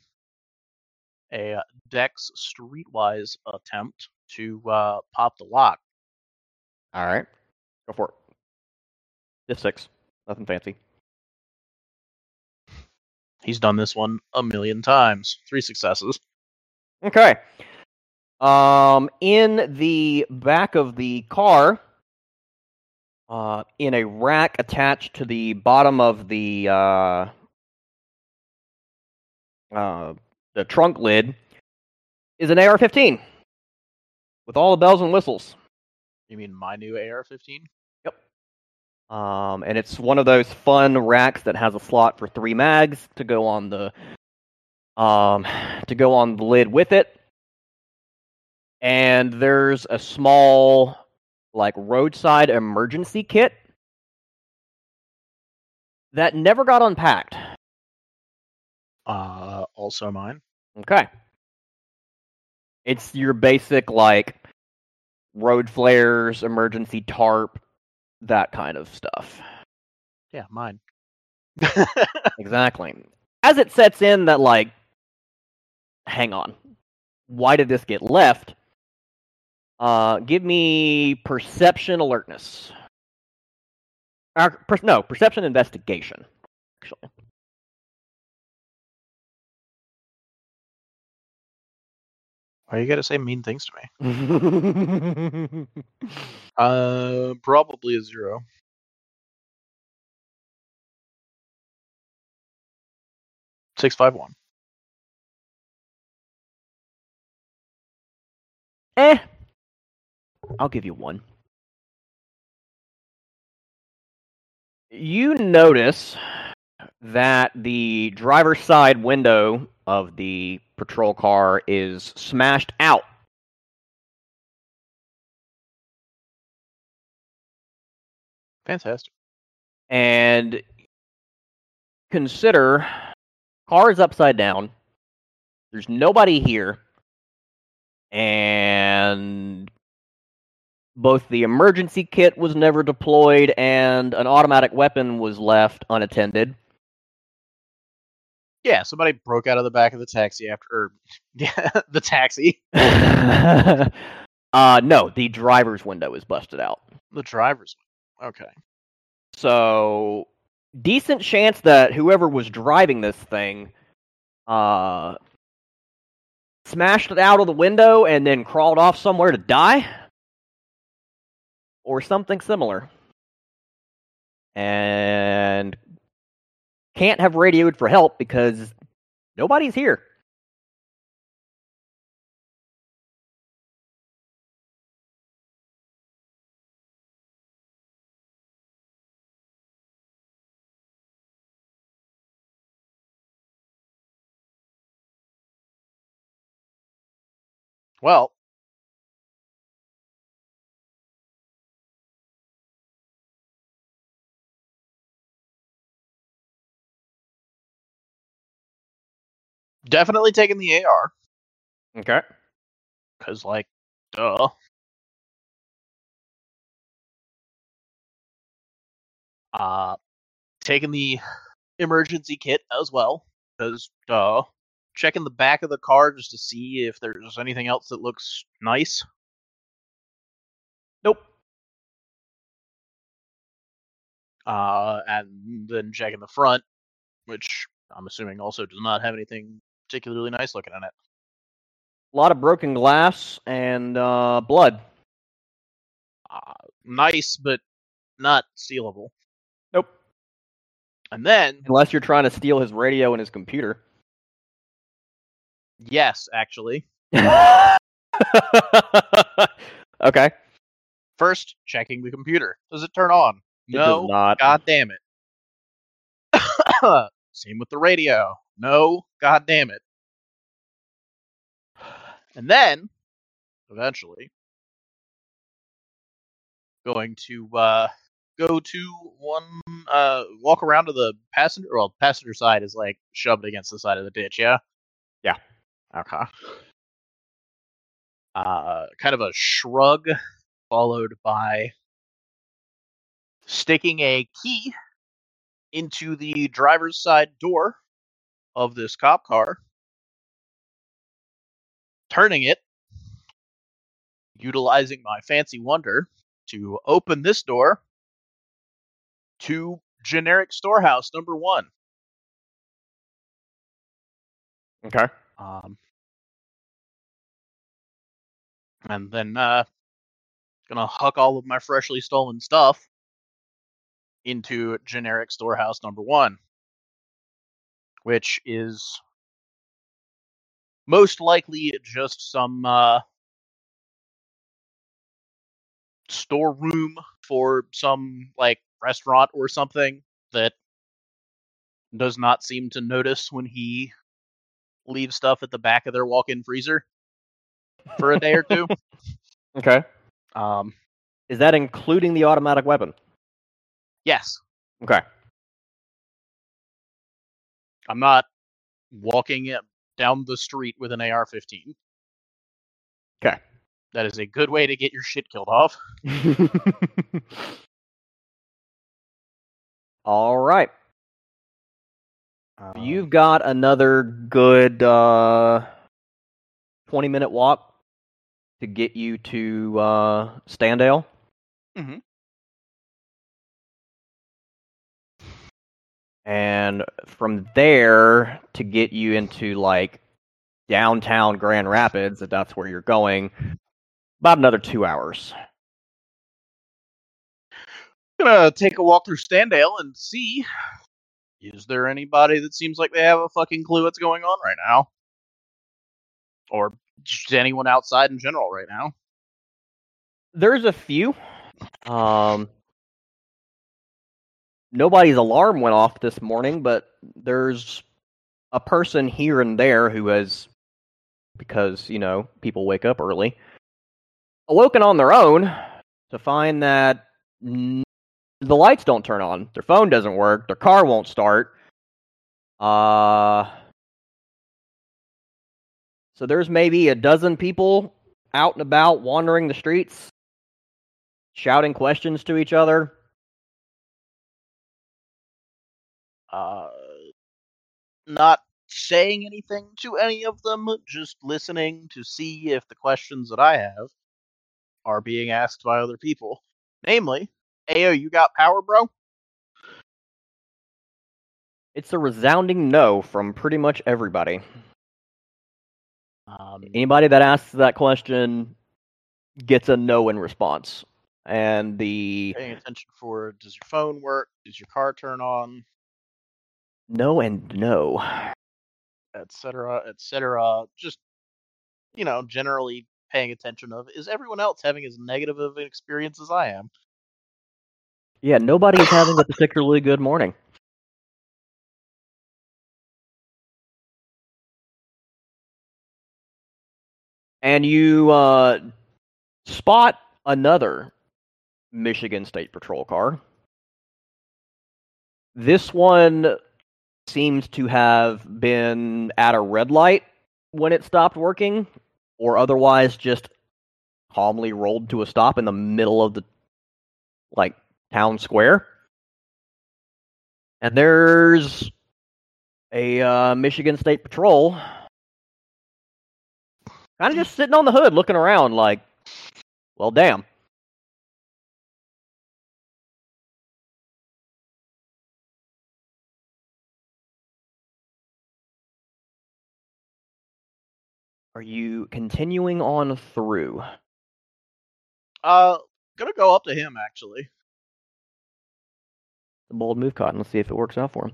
a Dex Streetwise attempt to uh, pop the lock. All right, go for it. Six, nothing fancy. He's done this one a million times. Three successes. Okay. Um, in the back of the car, uh, in a rack attached to the bottom of the uh, uh, the trunk lid, is an AR-15 with all the bells and whistles. You mean my new AR-15? Yep. Um, and it's one of those fun racks that has a slot for three mags to go on the um to go on the lid with it. And there's a small like roadside emergency kit that never got unpacked. Uh, also mine. Okay. It's your basic like road flares, emergency tarp, that kind of stuff. Yeah, mine. Exactly. As it sets in that like hang on. Why did this get left? Uh give me perception alertness. Uh, per- no, perception investigation. Actually. Why you gotta say mean things to me? Uh, probably a zero. Six five one. eh. I'll give you one. You notice that the driver's side window of the patrol car is smashed out. Fantastic. and consider car is upside down. There's nobody here, and both the emergency kit was never deployed and an automatic weapon was left unattended. Yeah, somebody broke out of the back of the taxi after, or yeah, the taxi. uh, no, the driver's window is busted out. The driver's. Okay. So, decent chance that whoever was driving this thing uh, smashed it out of the window and then crawled off somewhere to die? Or something similar. And can't have radioed for help because nobody's here. Well, definitely taking the AR Okay. because, like, duh. Uh, taking the emergency kit as well because, duh. Checking the back of the car just to see if there's anything else that looks nice. Nope. Uh, and then checking the front, which I'm assuming also does not have anything particularly nice looking in it. A lot of broken glass and uh, blood. Uh, nice, but not sealable. Nope. And then, Unless you're trying to steal his radio and his computer. yes, actually, okay. first checking the computer. Does it turn on? It no. does not. God damn it. Same with the radio. No. God damn it. And then, eventually, going to uh, go to one, uh, walk around to the passenger. Well, passenger side is like shoved against the side of the ditch. Yeah. Yeah. Okay. Uh, kind of a shrug, followed by sticking a key into the driver's side door of this cop car, turning it, utilizing my fancy wonder to open this door to generic storehouse number one. Okay. Um, and then uh, gonna huck all of my freshly stolen stuff into generic storehouse number one, which is most likely just some uh, storeroom for some like restaurant or something that does not seem to notice when he leaves stuff at the back of their walk-in freezer for a day or two. Okay. Um, Is that including the automatic weapon? Yes, Okay. I'm not walking down the street with an AR-15. Okay. That is a good way to get your shit killed off. All right. Um, You've got another good uh, 20 minute walk to get you to uh, Standale. Mhm. And from there to get you into like downtown Grand Rapids, if that's where you're going, about another two hours. I'm gonna take a walk through Standale and see is there anybody that seems like they have a fucking clue what's going on right now, or just anyone outside in general right now. There's a few. Um, nobody's alarm went off this morning, but there's a person here and there who has, because, you know, people wake up early, awoken on their own to find that the lights don't turn on, their phone doesn't work, their car won't start. Uh, so there's maybe a dozen people out and about wandering the streets shouting questions to each other? Uh, not saying anything to any of them, just listening to see if the questions that I have are being asked by other people. Namely, Ayo, you got power, bro? It's a resounding no from pretty much everybody. Um, Anybody that asks that question gets a no in response. And the paying attention for does your phone work? Does your car turn on? No and no. Etc. Etc. Just you know, generally paying attention of is everyone else having as negative of an experience as I am? Yeah, nobody is having a particularly good morning. And you uh, spot another Michigan State Patrol car. This one seems to have been at a red light when it stopped working, or otherwise just calmly rolled to a stop in the middle of the like town square. And there's a uh, Michigan State Patrol kind of just sitting on the hood looking around like, well, damn. Are you continuing on through? Uh, gonna go up to him actually. The bold move, Cotton. Let's see if it works out for him.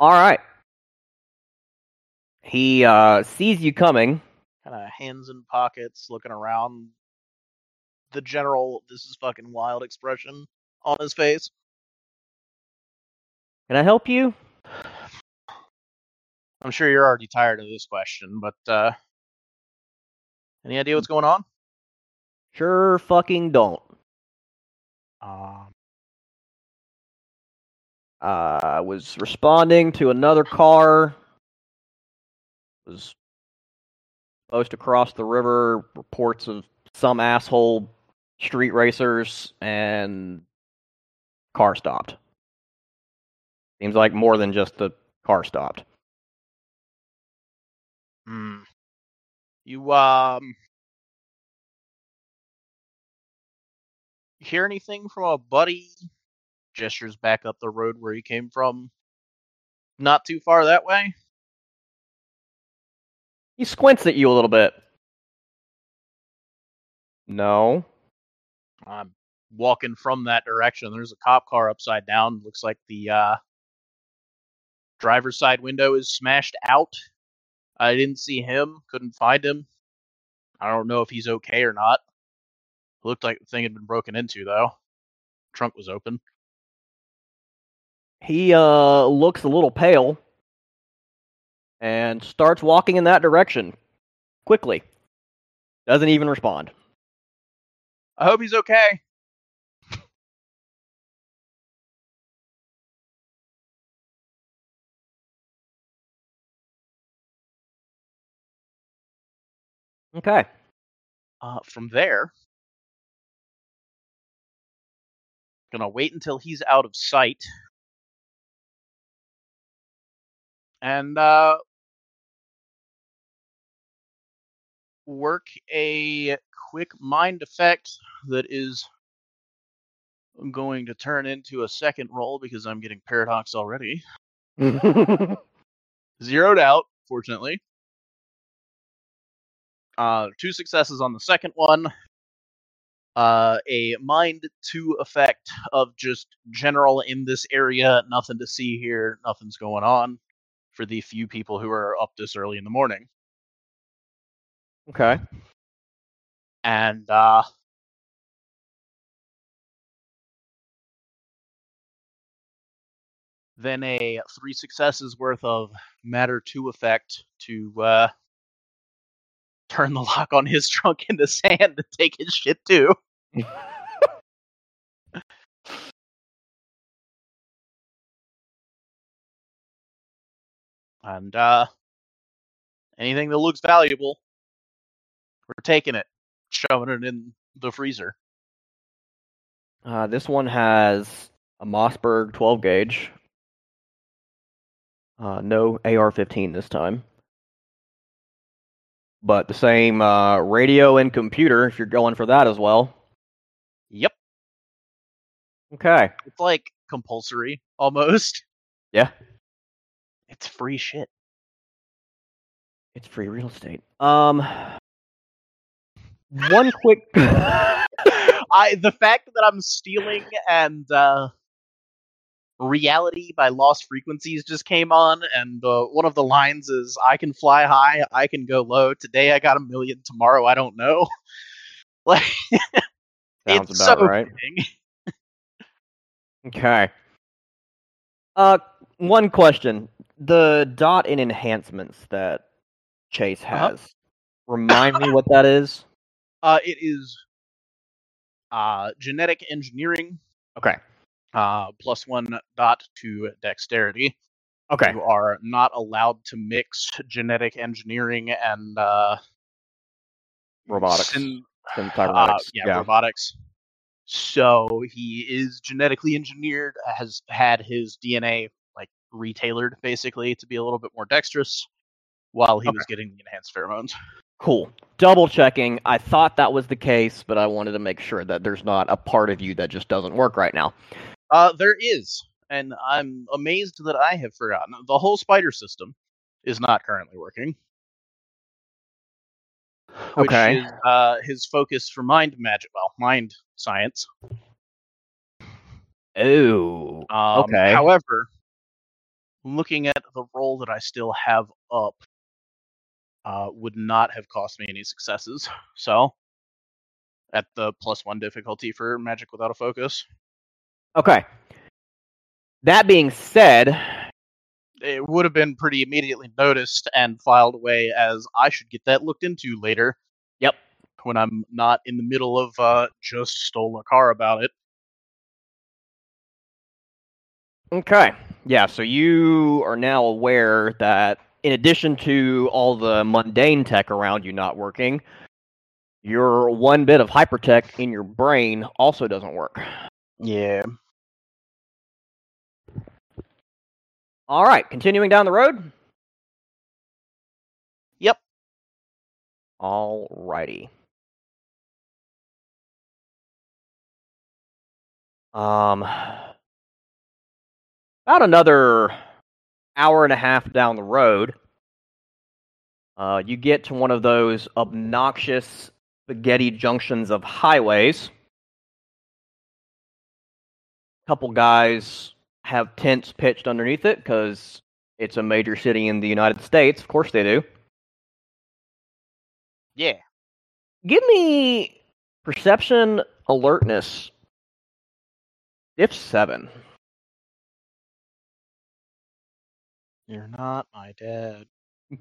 All right. He uh, sees you coming. Kind of hands in pockets, looking around. The general, this is fucking wild expression on his face. Can I help you? I'm sure you're already tired of this question, but uh, any idea what's going on? Sure fucking don't. Um, Uh, I was responding to another car. Was supposed to cross the river. Reports of some asshole street racers and car stopped. Seems like more than just the car stopped. hmm. You um, hear anything from a buddy? Gestures back up the road where he came from. Not too far that way. He squints at you a little bit. No. I'm walking from that direction. There's a cop car upside down. Looks like the uh, driver's side window is smashed out. I didn't see him. Couldn't find him. I don't know if he's okay or not. Looked like the thing had been broken into though. Trunk was open. He uh looks a little pale and starts walking in that direction quickly. Doesn't even respond. I hope he's okay. Okay. Uh, from there, gonna wait until he's out of sight, and uh, work a quick mind effect that is going to turn into a second roll because I'm getting paradox already. Zeroed out, fortunately. Uh, two successes on the second one. Uh, a mind two effect of just general in this area, nothing to see here, nothing's going on for the few people who are up this early in the morning. okay. And uh, then a three successes worth of matter two effect to uh, turn the lock on his trunk in the sand to take his shit too. and uh, anything that looks valuable, we're taking it, shoving it in the freezer. Uh, this one has a Mossberg 12 gauge. Uh, no AR-15 this time, but the same uh, radio and computer if you're going for that as well. Yep. Okay. It's like compulsory almost. Yeah. It's free shit. It's free real estate. Um, one quick. I the fact that I'm stealing and uh, reality by lost frequencies just came on, and uh, one of the lines is "I can fly high, I can go low. Today I got a million, tomorrow I don't know." like Sounds it's about so right. fitting. Okay. Uh, one question: the dot in enhancements that Chase Uh-huh. has. Remind me what that is. Uh, it is uh, genetic engineering Okay. Uh, plus one dot to dexterity. Okay. You are not allowed to mix genetic engineering and uh, Robotics. syn- uh, cybernetics. yeah, robotics. So he is genetically engineered, has had his DNA like retailored basically to be a little bit more dexterous while he Okay. was getting the enhanced pheromones. Cool. Double checking. I thought that was the case, but I wanted to make sure that there's not a part of you that just doesn't work right now. Uh, there is, and I'm amazed that I have forgotten. The whole spider system is not currently working. Which Okay. is uh, his focus for mind magic, well, mind science. Oh. Um, Okay. However, looking at the roll that I still have up, uh, would not have cost me any successes. So, at the plus one difficulty for magic without a focus, Okay. That being said, it would have been pretty immediately noticed and filed away as I should get that looked into later. Yep. When I'm not in the middle of uh, just stole a car about it. Okay. Yeah, so you are now aware that in addition to all the mundane tech around you not working, your one bit of hypertech in your brain also doesn't work. Yeah. All right, continuing down the road. Yep. All righty. Um, about another hour and a half down the road, uh, you get to one of those obnoxious spaghetti junctions of highways. couple guys have tents pitched underneath it because it's a major city in the United States. Of course they do. Yeah. Give me perception alertness. If seven. You're not my dad.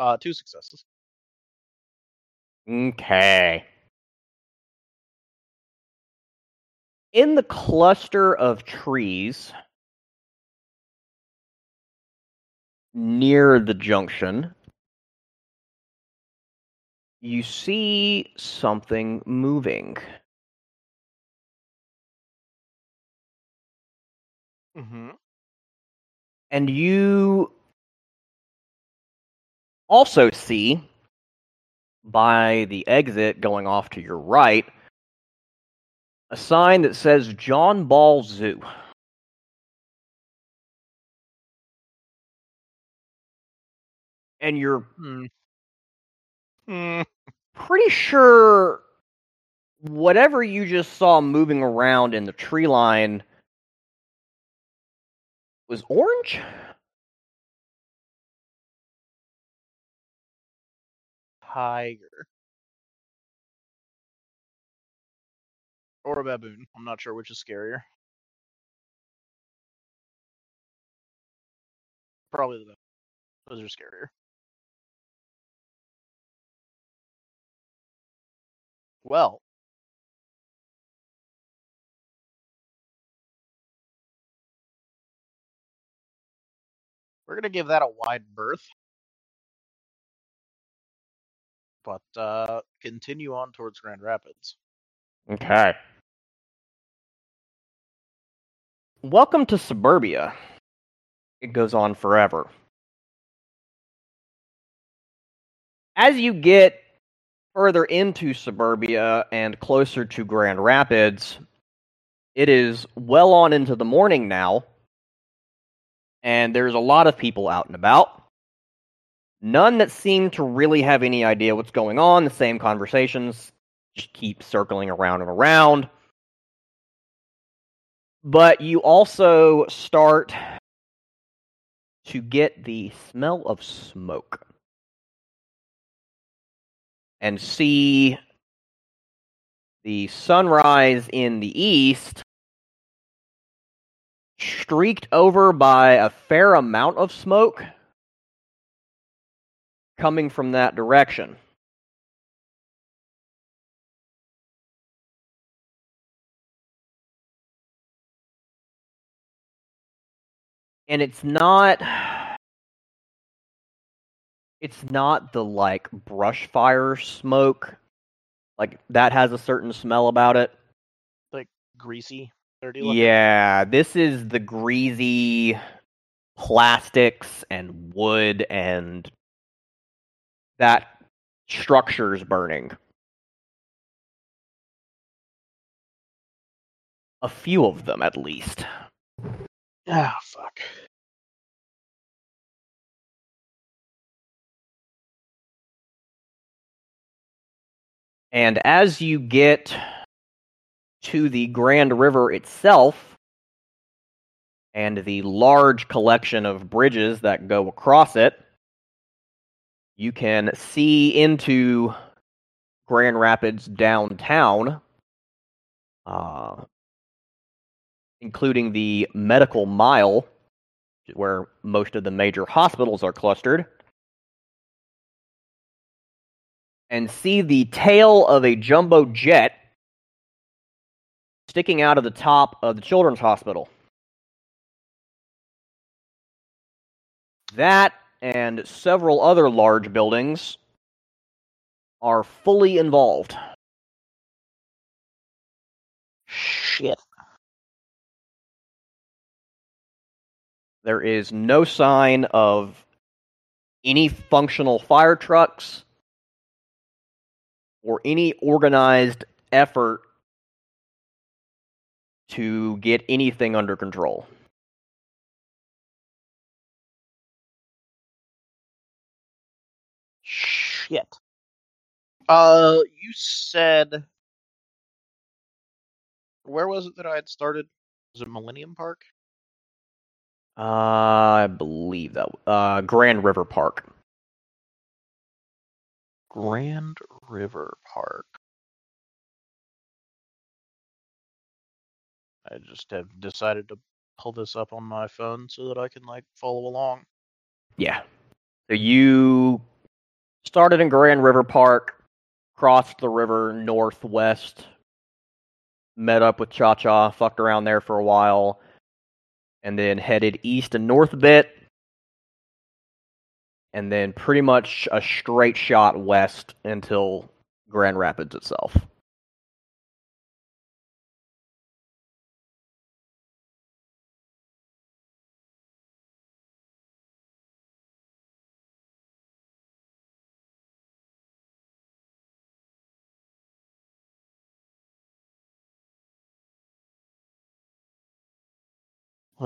uh, two successes. Okay. In the cluster of trees near the junction, you see something moving. Mm-hmm. And you also see by the exit going off to your right a sign that says John Ball Zoo. And you're. Hmm. pretty sure whatever you just saw moving around in the tree line was orange? Tiger. Or a baboon. I'm not sure which is scarier. Probably the baboon. Those are scarier. Well. We're going to give that a wide berth. But uh, continue on towards Grand Rapids. Okay. Welcome to suburbia. It goes on forever. As you get further into suburbia and closer to Grand Rapids, it is well on into the morning now, and there's a lot of people out and about. None that seem to really have any idea what's going on. The same conversations just keep circling around and around. But you also start to get the smell of smoke and see the sunrise in the east streaked over by a fair amount of smoke coming from that direction. And it's not it's not the like brush fire smoke. Like that has a certain smell about it. Like greasy, dirty looking. Yeah, this is the greasy plastics and wood and that structure's burning. A few of them, at least. Ah, fuck. And as you get to the Grand River itself and the large collection of bridges that go across it, you can see into Grand Rapids downtown, uh, including the medical mile, where most of the major hospitals are clustered. and see the tail of a jumbo jet sticking out of the top of the children's hospital. That and several other large buildings are fully involved. Shit. There is no sign of any functional fire trucks or any organized effort to get anything under control. Shit. Uh, you said. Where was it that I had started? Was it Millennium Park? Uh, I believe that uh, Grand River Park. Grand River Park. I just have decided to pull this up on my phone so that I can like follow along. Yeah. So you started in Grand River Park, crossed the river northwest, met up with Cha Cha, fucked around there for a while, and then headed east and north a bit, and then pretty much a straight shot west until Grand Rapids itself.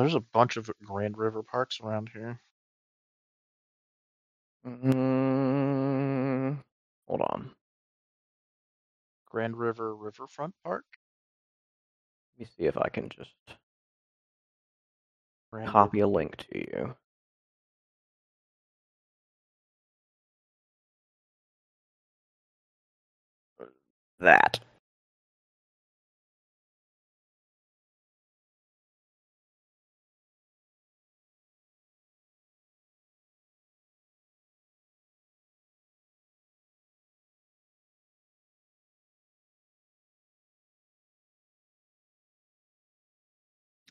There's a bunch of Grand River parks around here. Mm, hold on. Grand River Riverfront Park. Let me see if I can just Grand copy a link to you. That.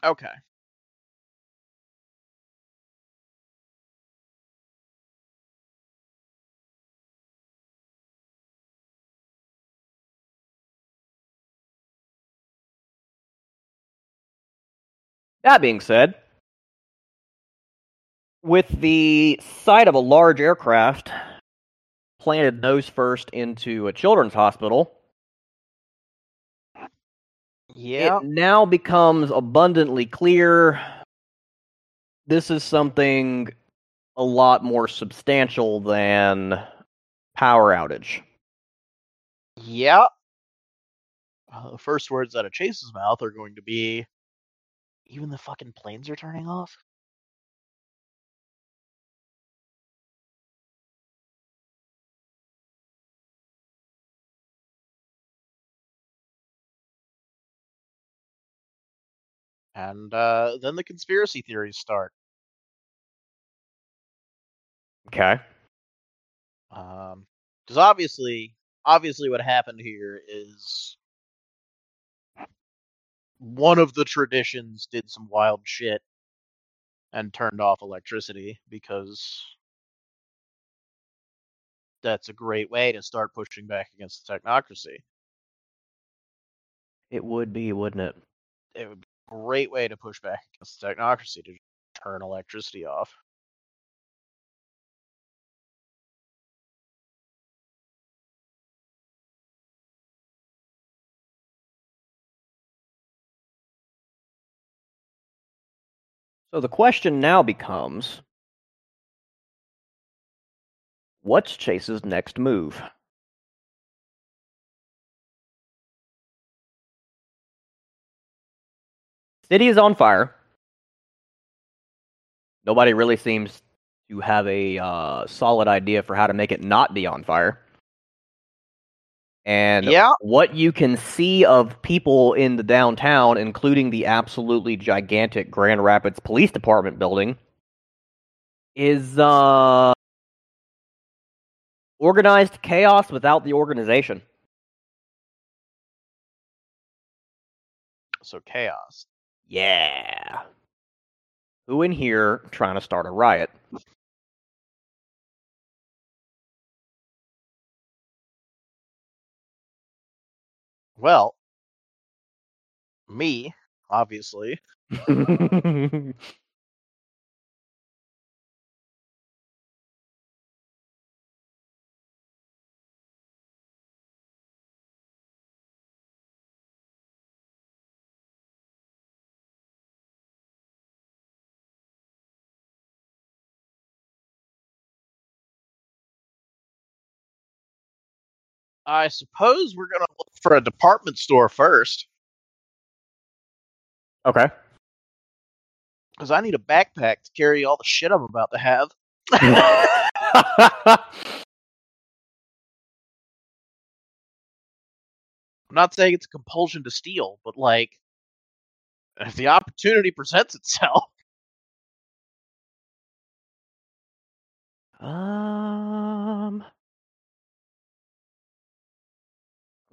Okay. That being said, with the sight of a large aircraft planted nose first into a children's hospital, yeah. it now becomes abundantly clear this is something a lot more substantial than power outage. Yeah. Uh, the first words out of Chase's mouth are going to be, "Even the fucking planes are turning off." And uh, then the conspiracy theories start. Okay. Um, because obviously, obviously, what happened here is one of the traditions did some wild shit and turned off electricity because that's a great way to start pushing back against the technocracy. It would be, wouldn't it? It would great way to push back against the technocracy to turn electricity off. So the question now becomes what's Chase's next move? City is on fire. Nobody really seems to have a uh, solid idea for how to make it not be on fire. And Yeah. what you can see of people in the downtown, including the absolutely gigantic Grand Rapids Police Department building, is uh, organized chaos without the organization. So chaos. Yeah. Who in here trying to start a riot? Well, me, obviously. I suppose we're gonna look for a department store first, okay. because I need a backpack to carry all the shit I'm about to have. I'm not saying it's a compulsion to steal, but like, if the opportunity presents itself, um,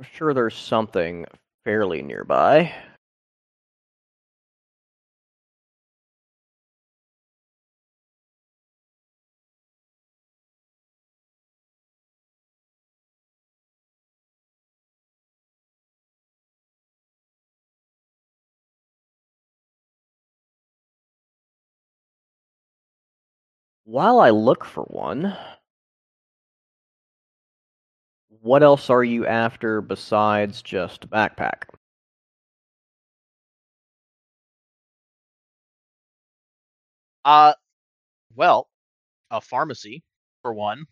I'm sure there's something fairly nearby. While I look for one, what else are you after besides just a backpack? uh, well, a pharmacy for one.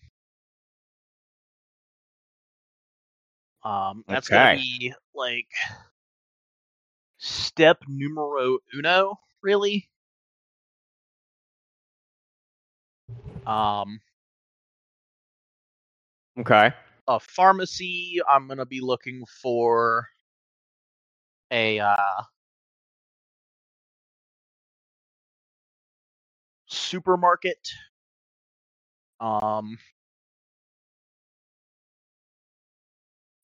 Um, that's gonna be like step numero uno, really. Um, Okay. A pharmacy. I'm gonna be looking for a uh, supermarket. Um,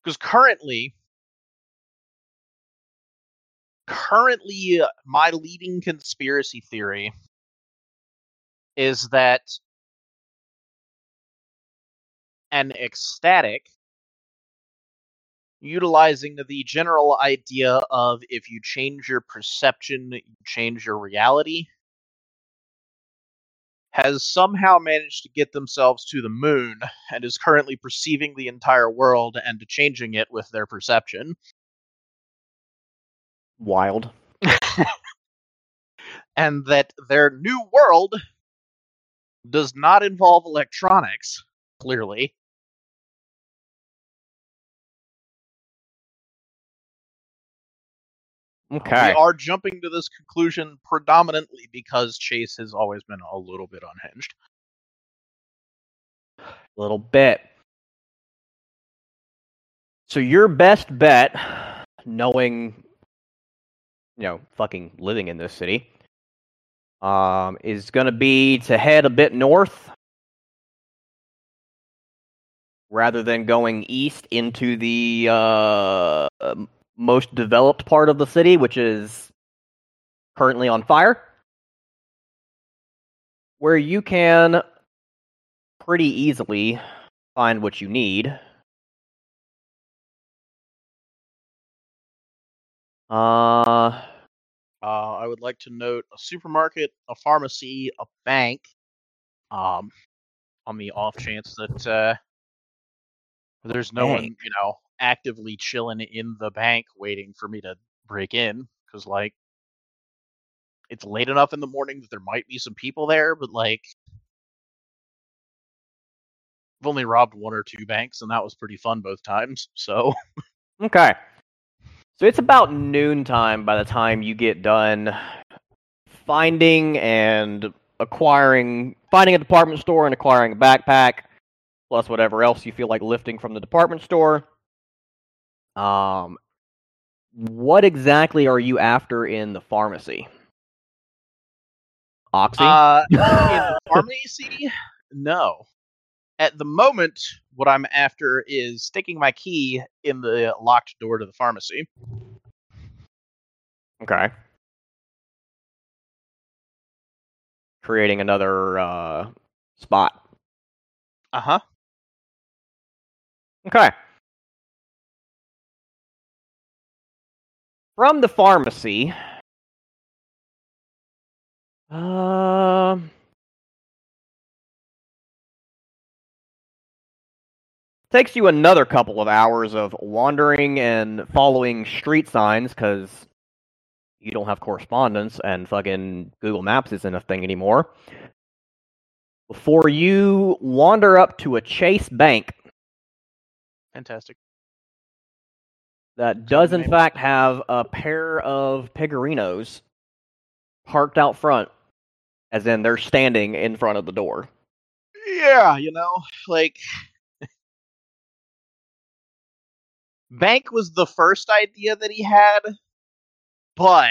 because currently, currently, uh, my leading conspiracy theory is that an ecstatic utilizing the general idea of if you change your perception, you change your reality, has somehow managed to get themselves to the moon and is currently perceiving the entire world and changing it with their perception. Wild. and that their new world does not involve electronics, clearly. Okay. We are jumping to this conclusion predominantly because Chase has always been a little bit unhinged. A little bit. So your best bet, knowing, you know, fucking living in this city, um, is going to be to head a bit north rather than going east into the uh, most developed part of the city, which is currently on fire, where you can pretty easily find what you need. Uh, Uh, I would like to note a supermarket, a pharmacy, a bank. Um, on the off chance that uh, there's no one, you know, actively chilling in the bank waiting for me to break in, because like it's late enough in the morning that there might be some people there, but like I've only robbed one or two banks, and that was pretty fun both times. So Okay. So it's about noontime by the time you get done finding and acquiring, finding a department store and acquiring a backpack, plus whatever else you feel like lifting from the department store. Um, what exactly are you after in the pharmacy? Oxy? Uh, in the pharmacy, no. At the moment, what I'm after is sticking my key in the locked door to the pharmacy. okay. Creating another uh, spot. Uh huh. Okay. From the pharmacy. Um. takes you another couple of hours of wandering and following street signs because you don't have correspondence and fucking Google Maps isn't a thing anymore. Before you wander up to a Chase Bank Fantastic. That does in fact have a pair of Pigarinos parked out front, as in they're standing in front of the door. Yeah, you know, like Bank was the first idea that he had, but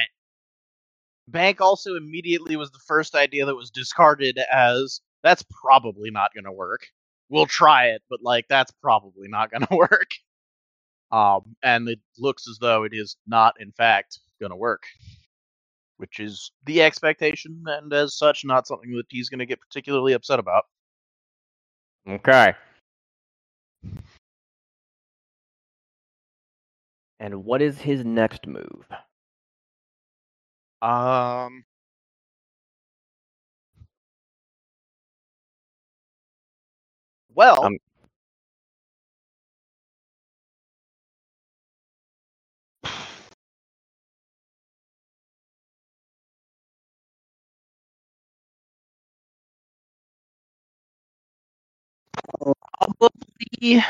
Bank also immediately was the first idea that was discarded as that's probably not going to work. We'll try it, but like that's probably not going to work. Um, and it looks as though it is not, in fact, going to work, which is the expectation, and as such, not something that he's going to get particularly upset about. Okay. And what is his next move? Um. Well, Um, probably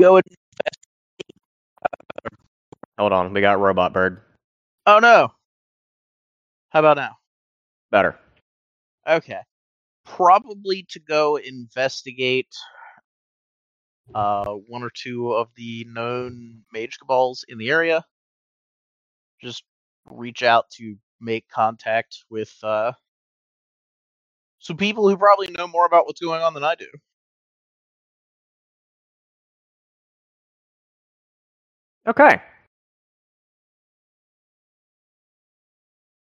go and Hold on, we got Robot Bird. Oh no. How about now? Better. Okay. Probably to go investigate uh one or two of the known mage cabals in the area. Just reach out to make contact with uh some people who probably know more about what's going on than I do. Okay.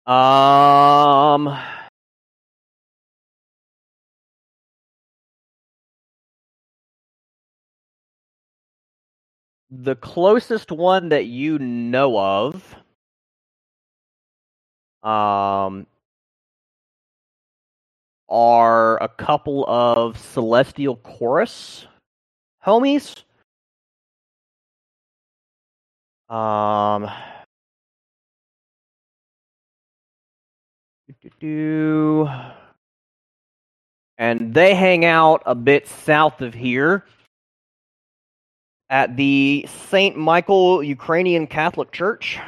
Um. the closest one that you know of um, are a couple of Celestial Chorus homies. Um, and they hang out a bit south of here at the St. Michael Ukrainian Catholic Church.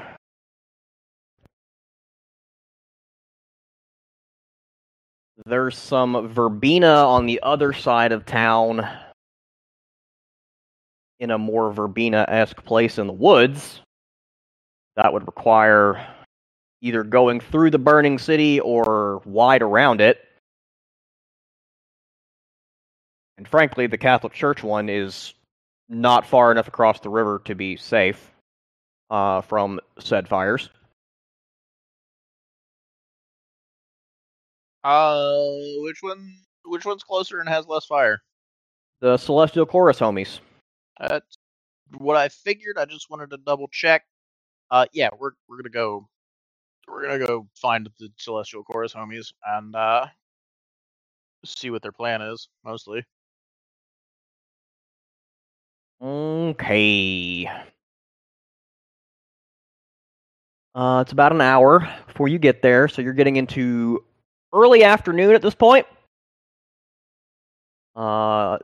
There's some verbena on the other side of town in a more verbena esque place in the woods. That would require either going through the burning city or wide around it. And frankly, the Catholic Church one is not far enough across the river to be safe uh, from said fires. Uh, which one? Which one's closer and has less fire? The Celestial Chorus homies. That's what I figured. I just wanted to double check. Uh, yeah, we're we're gonna go. We're gonna go find the Celestial Chorus homies and uh, see what their plan is. Mostly. Okay. Uh, it's about an hour before you get there, so you're getting into early afternoon at this point. Uh,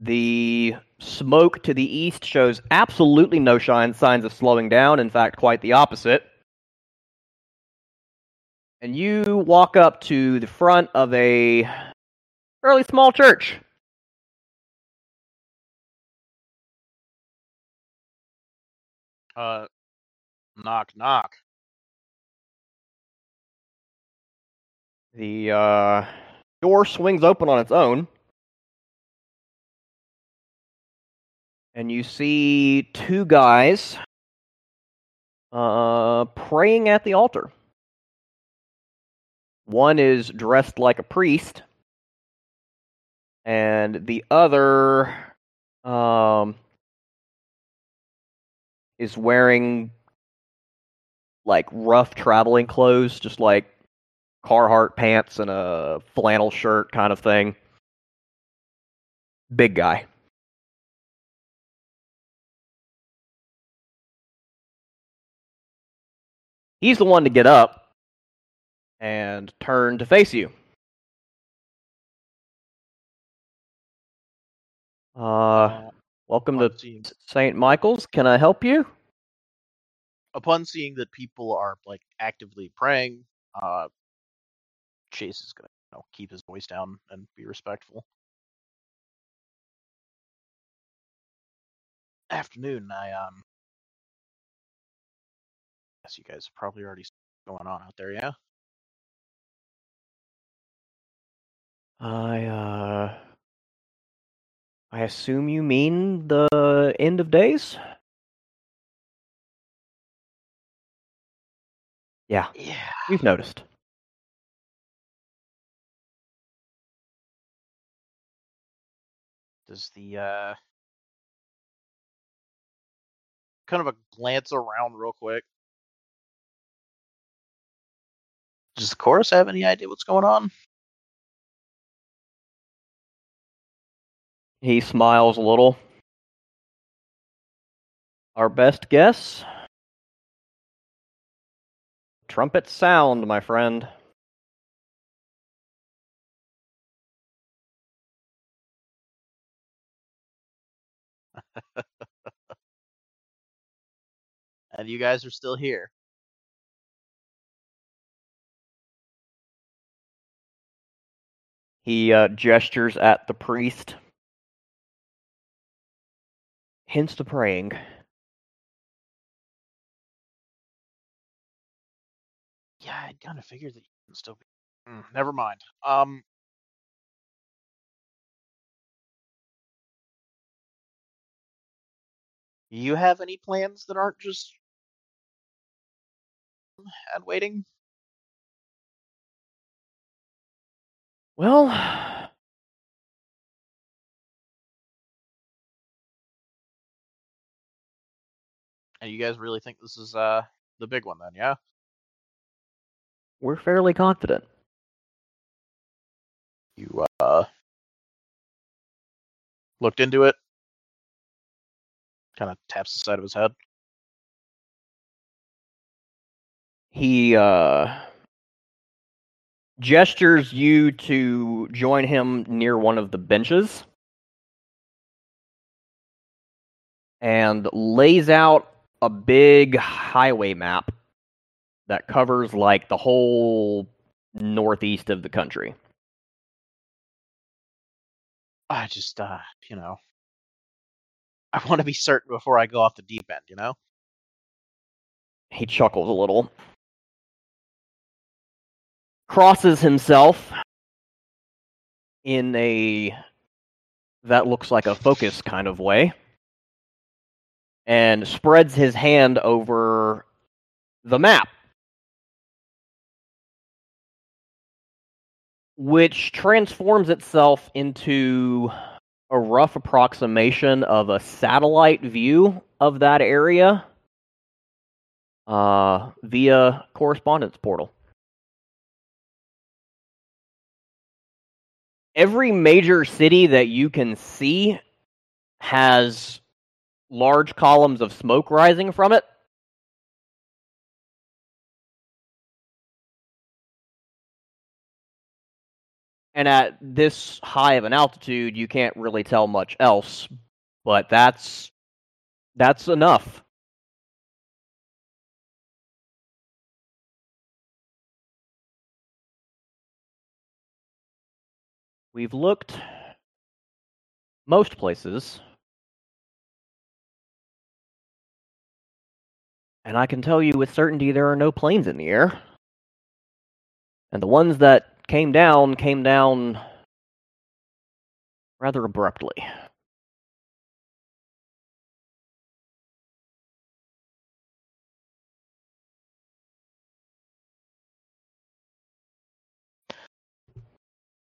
the smoke to the east shows absolutely no shine, signs of slowing down. In fact, quite the opposite. And you walk up to the front of a fairly small church. Uh, knock knock. The uh, door swings open on its own. And you see two guys uh, praying at the altar. One is dressed like a priest, and the other um, is wearing like rough traveling clothes, just like Carhartt pants and a flannel shirt kind of thing. Big guy. He's the one to get up and turn to face you. Uh, welcome to seeing, St. Michael's. Can I help you? upon seeing that people are like actively praying, uh, Chase is gonna you know, keep his voice down and be respectful. Afternoon, I um, guess you guys probably already going on out there, yeah. I uh I assume you mean the end of days? Yeah, Yeah. we've noticed. Does the uh, kind of a glance around real quick? Does the chorus have any idea what's going on? He smiles a little. Our best guess? Trumpet sound, my friend. And you guys are still here. He uh, gestures at the priest. Hints to praying. Yeah, I kind of figured that you can still be. Mm, never mind. Um. You have any plans that aren't just and waiting? Well, And you guys really think this is uh the big one then, yeah? We're fairly confident. You uh looked into it. Kind of taps the side of his head. He uh, gestures you to join him near one of the benches and lays out a big highway map that covers like the whole northeast of the country. I just uh, you know, I want to be certain before I go off the deep end, you know? He chuckles a little. Crosses himself in a that looks like a focus kind of way and spreads his hand over the map which transforms itself into a rough approximation of a satellite view of that area uh, via correspondence portal. Every major city that you can see has large columns of smoke rising from it. And at this high of an altitude, you can't really tell much else, but that's that's enough. We've looked most places, and I can tell you with certainty there are no planes in the air. And the ones that came down came down rather abruptly.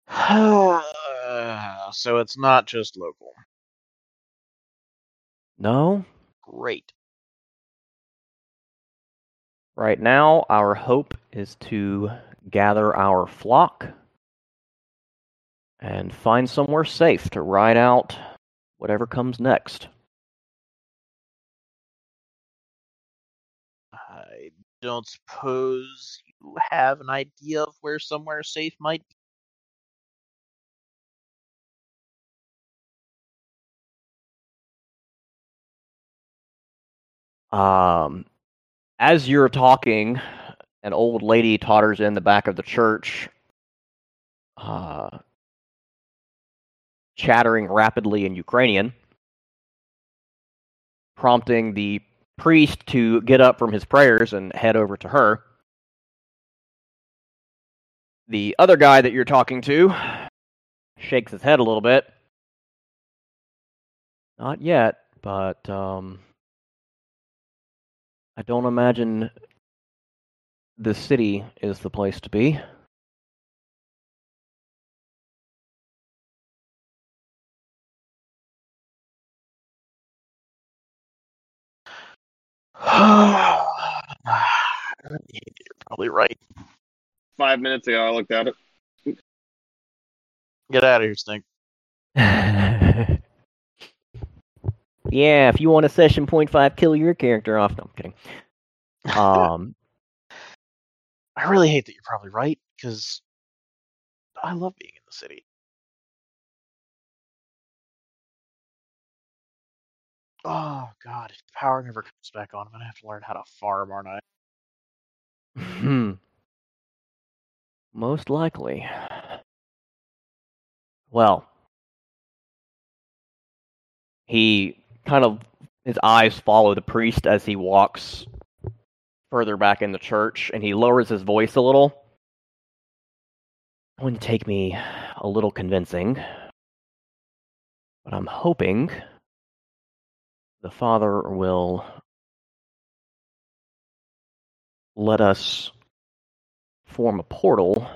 so it's not just local. No, Great. right now our hope is to gather our flock and find somewhere safe to ride out whatever comes next. I don't suppose you have an idea of where somewhere safe might be. Um, as you're talking, an old lady totters in the back of the church, uh, chattering rapidly in Ukrainian, prompting the priest to get up from his prayers and head over to her. The other guy that you're talking to shakes his head a little bit. Not yet, but um, I don't imagine the city is the place to be. You're probably right. Five minutes ago, I looked at it. Get out of here, Stink. yeah, if you want a session point five, kill your character off. No, I'm kidding. Um, I really hate that you're probably right because I love being in the city. Oh God, if the power never comes back on, I'm gonna have to learn how to farm, aren't I? hmm. Most likely. Well, he kind of his eyes follow the priest as he walks further back in the church, and he lowers his voice a little. It wouldn't take me a little convincing, but I'm hoping the father will let us form a portal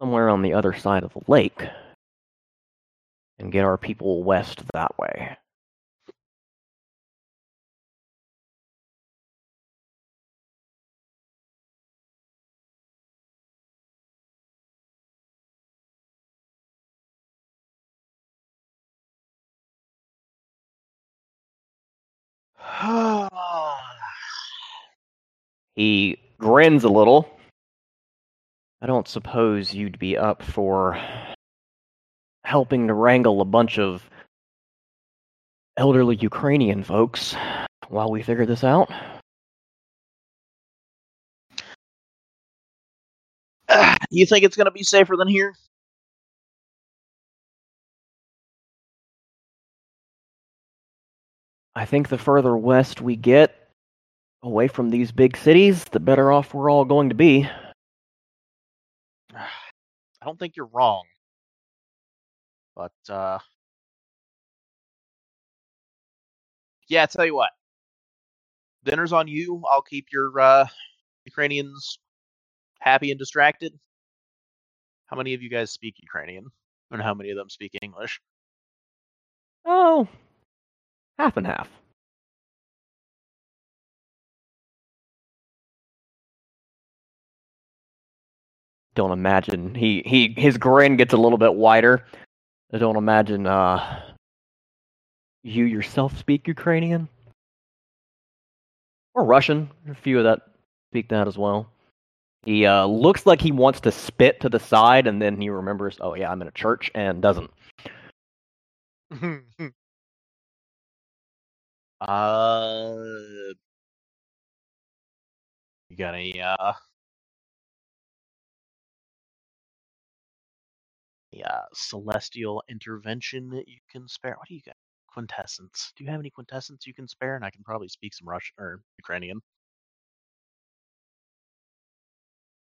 somewhere on the other side of the lake and get our people west that way. He grins a little. I don't suppose you'd be up for helping to wrangle a bunch of elderly Ukrainian folks while we figure this out? you think it's going to be safer than here? I think the further west we get away from these big cities, the better off we're all going to be. I don't think you're wrong. But uh Yeah, tell you what. Dinner's on you. I'll keep your uh Ukrainians happy and distracted. How many of you guys speak Ukrainian? And how many of them speak English? Oh, half and half. Don't imagine he he his grin gets a little bit wider. I don't imagine uh you yourself speak Ukrainian or Russian. A few of that speak that as well. He uh, looks like he wants to spit to the side, and then he remembers, oh yeah, I'm in a church, and doesn't. uh, you got any uh, yeah, celestial intervention that you can spare? What do you got? Quintessence. Do you have any quintessence you can spare? And I can probably speak some Russian or Ukrainian.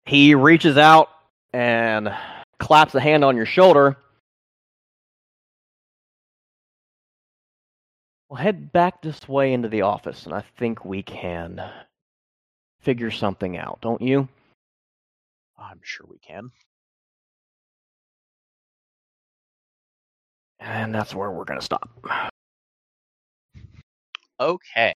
He reaches out and claps a hand on your shoulder. We'll head back this way into the office, and I think we can figure something out, don't you? I'm sure we can. And that's where we're going to stop. Okay.